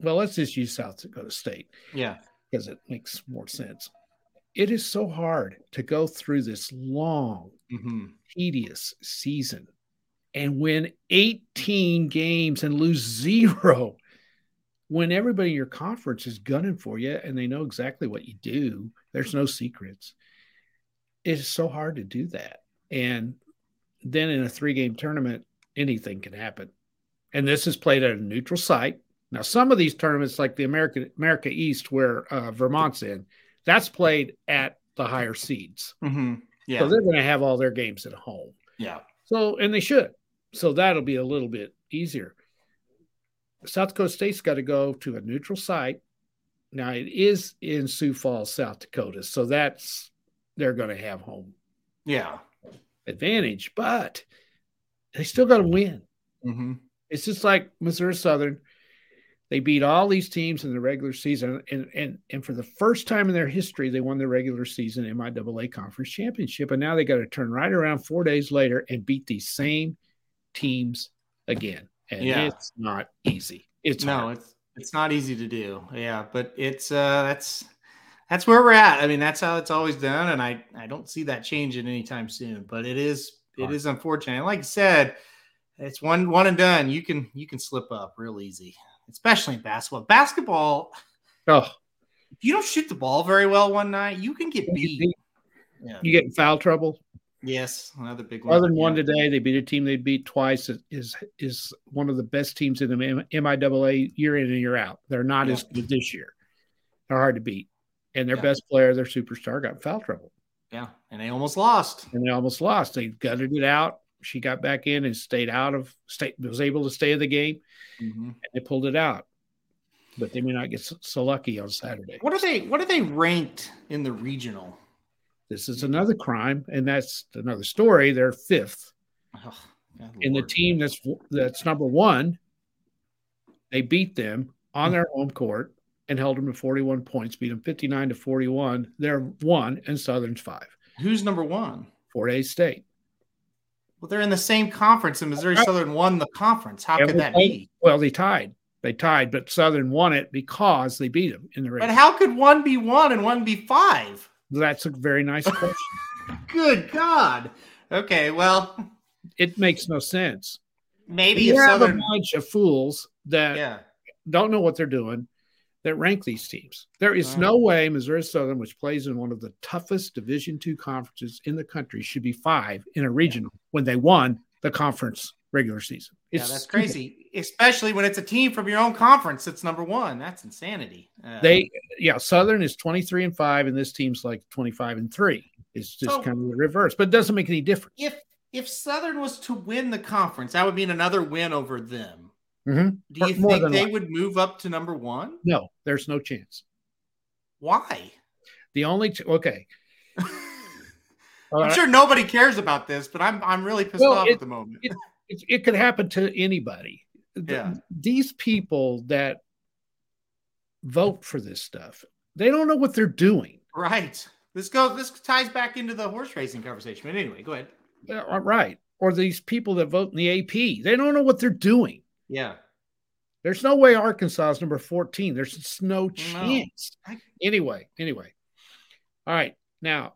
Well, let's just use South Dakota State. yeah. because it makes more sense. It is so hard to go through this long, hmm tedious season and win 18 games and lose zero when everybody in your conference is gunning for you and they know exactly what you do. There's no secrets. It is so hard to do that. And then in a three game tournament, anything can happen. And this is played at a neutral site. Now, some of these tournaments, like the American America East, where uh, Vermont's in, that's played at the higher seeds. hmm Yeah. So they're going to have all their games at home. yeah. So, and they should. So that'll be a little bit easier. South Dakota State's got to go to a neutral site Now it is in Sioux Falls, South Dakota, so that's they're going to have home Yeah. advantage, but they still got to win. Mm-hmm. It's just like Missouri Southern. They beat all these teams in the regular season, and and and for the first time in their history, they won the regular season MIAA conference championship. And now they got to turn right around four days later and beat these same teams again. And Yeah. it's not easy. It's no, hard. it's it's not easy to do. Yeah, but it's uh that's that's where we're at. I mean, that's how it's always done, and I I don't see that changing anytime soon. But it is it is unfortunate. And like I said, it's one one and done. You can you can slip up real easy, especially in basketball. Basketball, oh, if you don't shoot the ball very well one night, you can get you beat. get- Yeah. you get in foul trouble. Yes, another big one. Other than one today, they beat a team they beat twice. It Is is one of the best teams in the MIAA year in and year out. They're not Yeah. as good this year. They're hard to beat, and their Yeah. best player, their superstar, got foul trouble, Yeah, and they almost lost. and they almost lost. They gutted it out. She got back in and stayed out of state. Was able to stay in the game, Mhm. and they pulled it out. But they may not get so, so lucky on Saturday. What are they? What are they ranked in the regional? This is another crime, and that's another story. They're fifth. Oh, and the team that's that's number one, they beat them on their home court and held them to 41 points, beat them 59 to 41. They're one and Southern's five. Who's number one? Fort Hays State. Well, they're in the same conference, and Missouri Right. Southern won the conference. How could that be? Well, they tied. They tied, but Southern won it because they beat them in the race. But how could one be one and one be five? That's a very nice question. Good God. Okay, well, it makes no sense. maybe you have Southern. a bunch of fools that Yeah, don't know what they're doing that rank these teams. There is no way Missouri Southern, which plays in one of the toughest Division two conferences in the country, should be five in a regional when they won the conference regular season. yeah, It's that's stupid. crazy, especially when it's a team from your own conference that's number one. That's insanity. Uh, They yeah, Southern is 23 and 5, and this team's like 25 and 3. It's just So- kind of the reverse, but it doesn't make any difference. if if Southern was to win the conference, that would mean another win over them. Mhm. Do you More think they likely. would move up to number one? No, there's no chance. Why? The only ch- okay. I'm Uh, sure nobody cares about this, but I'm I'm really pissed Well, off it- at the moment. it, it could happen to anybody. The- These people that vote for this stuff, they don't know what they're doing. right. This goes. This ties back into the horse racing conversation. But anyway, go ahead. Uh, Right. Or these people that vote in the AP, they don't know what they're doing. Yeah. There's no way Arkansas is number 14. There's just no chance. I- Anyway, anyway. All right. Now,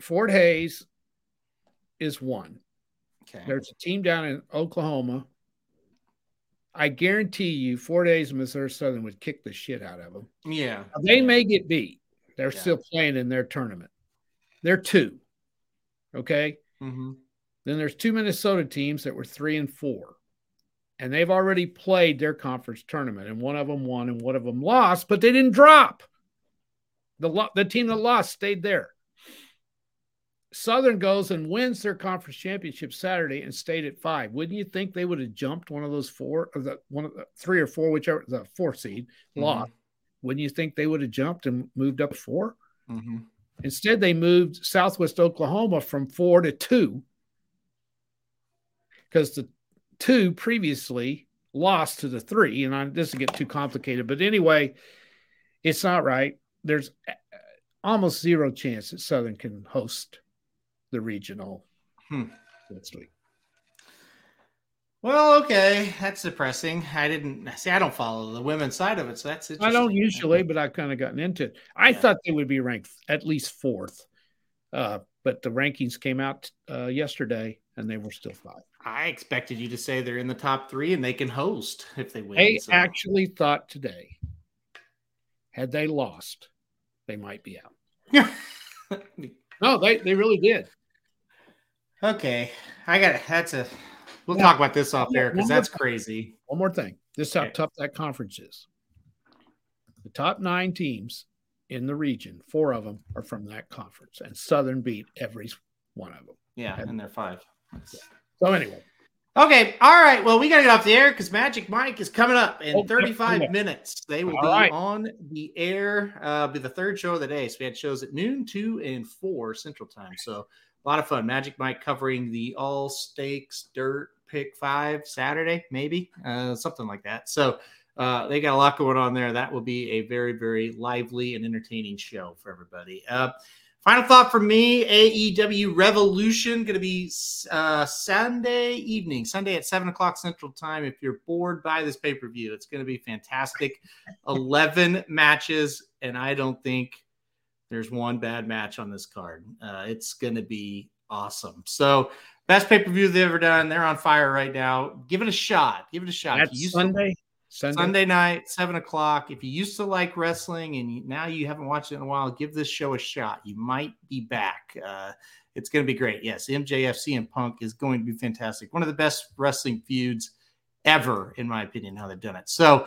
Fort Hays is one. Okay. There's a team down in Oklahoma. I guarantee you, four days Missouri Southern would kick the shit out of them. yeah. Now, they may get beat. They're Yeah. still playing in their tournament. They're two. Okay. hmm Then there's two Minnesota teams that were three and four. And they've already played their conference tournament, and one of them won and one of them lost, but they didn't drop. The, lo- the team that lost stayed there. Southern goes and wins their conference championship Saturday and stayed at five. Wouldn't you think they would have jumped one of those four or the one of the three or four, whichever the four seed lost? Wouldn't you think they would have jumped and moved up four? hmm Instead, they moved Southwest Oklahoma from four to two because the two previously lost to the three. And I, this will get too complicated, but anyway, it's not right. There's almost zero chance that Southern can host the regional Hmm. next week. Well, okay, that's depressing. I didn't see. I don't follow the women's side of it, so that's I don't usually, but I've kind of gotten into it. I Yeah. thought they would be ranked at least fourth, uh, but the rankings came out uh, yesterday and they were still five. I expected you to say they're in the top three and they can host if they win. They so- actually thought today, had they lost, they might be out. No, they, they really did. Okay, I got it. That's a. We'll Now- talk about this off air because that's crazy. One more thing. This is how Okay. tough that conference is. The top nine teams in the region, four of them are from that conference, and Southern beat every one of them. Yeah, and they're five. That's- So anyway, Okay, all right. Well, we got to get off the air because Magic Mike is coming up in Oh, 35 okay. minutes. They will All be right. on the air. Uh, be the third show of the day. So we had shows at noon, two, and four Central Time. So a lot of fun. Magic Mike covering the All Stakes Dirt Pick Five Saturday, maybe uh, something like that. So uh, they got a lot going on there. That will be a very, very lively and entertaining show for everybody. Uh, Final thought from me AEW Revolution going to be uh, Sunday evening, Sunday at 7 o'clock Central Time. If you're bored by this pay per view, it's going to be fantastic. 11 matches, and I don't think there's one bad match on this card. Uh, it's going to be awesome. So, best pay per view they've ever done. They're on fire right now. Give it a shot. Give it a shot. That's used to- Sunday. Sunday. Sunday night, seven o'clock. If you used to like wrestling and you, now you haven't watched it in a while, give this show a shot. You might be back. Uh, it's going to be great. Yes, MJFC and Punk is going to be fantastic. One of the best wrestling feuds ever, in my opinion, how they've done it. So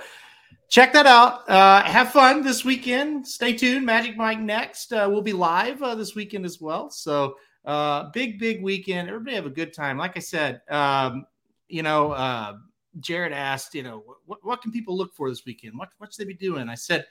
check that out. Uh, have fun this weekend. Stay tuned. Magic Mike next. Uh, we'll be live uh, this weekend as well. So uh, big, big weekend. Everybody have a good time. Like I said, um, you know, uh, Jared asked, you know, what, what can people look for this weekend? What, what should they be doing? I said,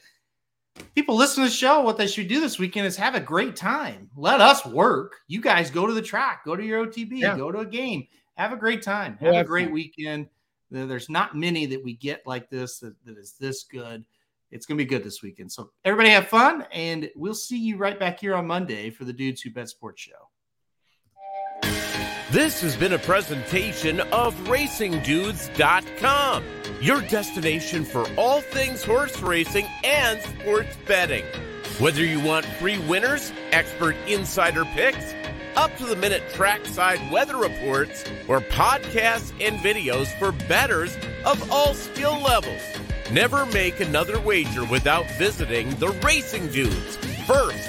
people listen to the show. What they should do this weekend is have a great time. Let us work. You guys go to the track, go to your OTB, Yeah. go to a game, have a great time, have a great fun. weekend. There- There's not many that we get like this that, that is this good. It's going to be good this weekend. So everybody have fun, and we'll see you right back here on Monday for the Dudes Who Bet Sports Show. This has been a presentation of RacingDudes.com, your destination for all things horse racing and sports betting. Whether you want free winners, expert insider picks, up to the minute trackside weather reports, or podcasts and videos for betters of all skill levels. Never make another wager without visiting the Racing Dudes. First,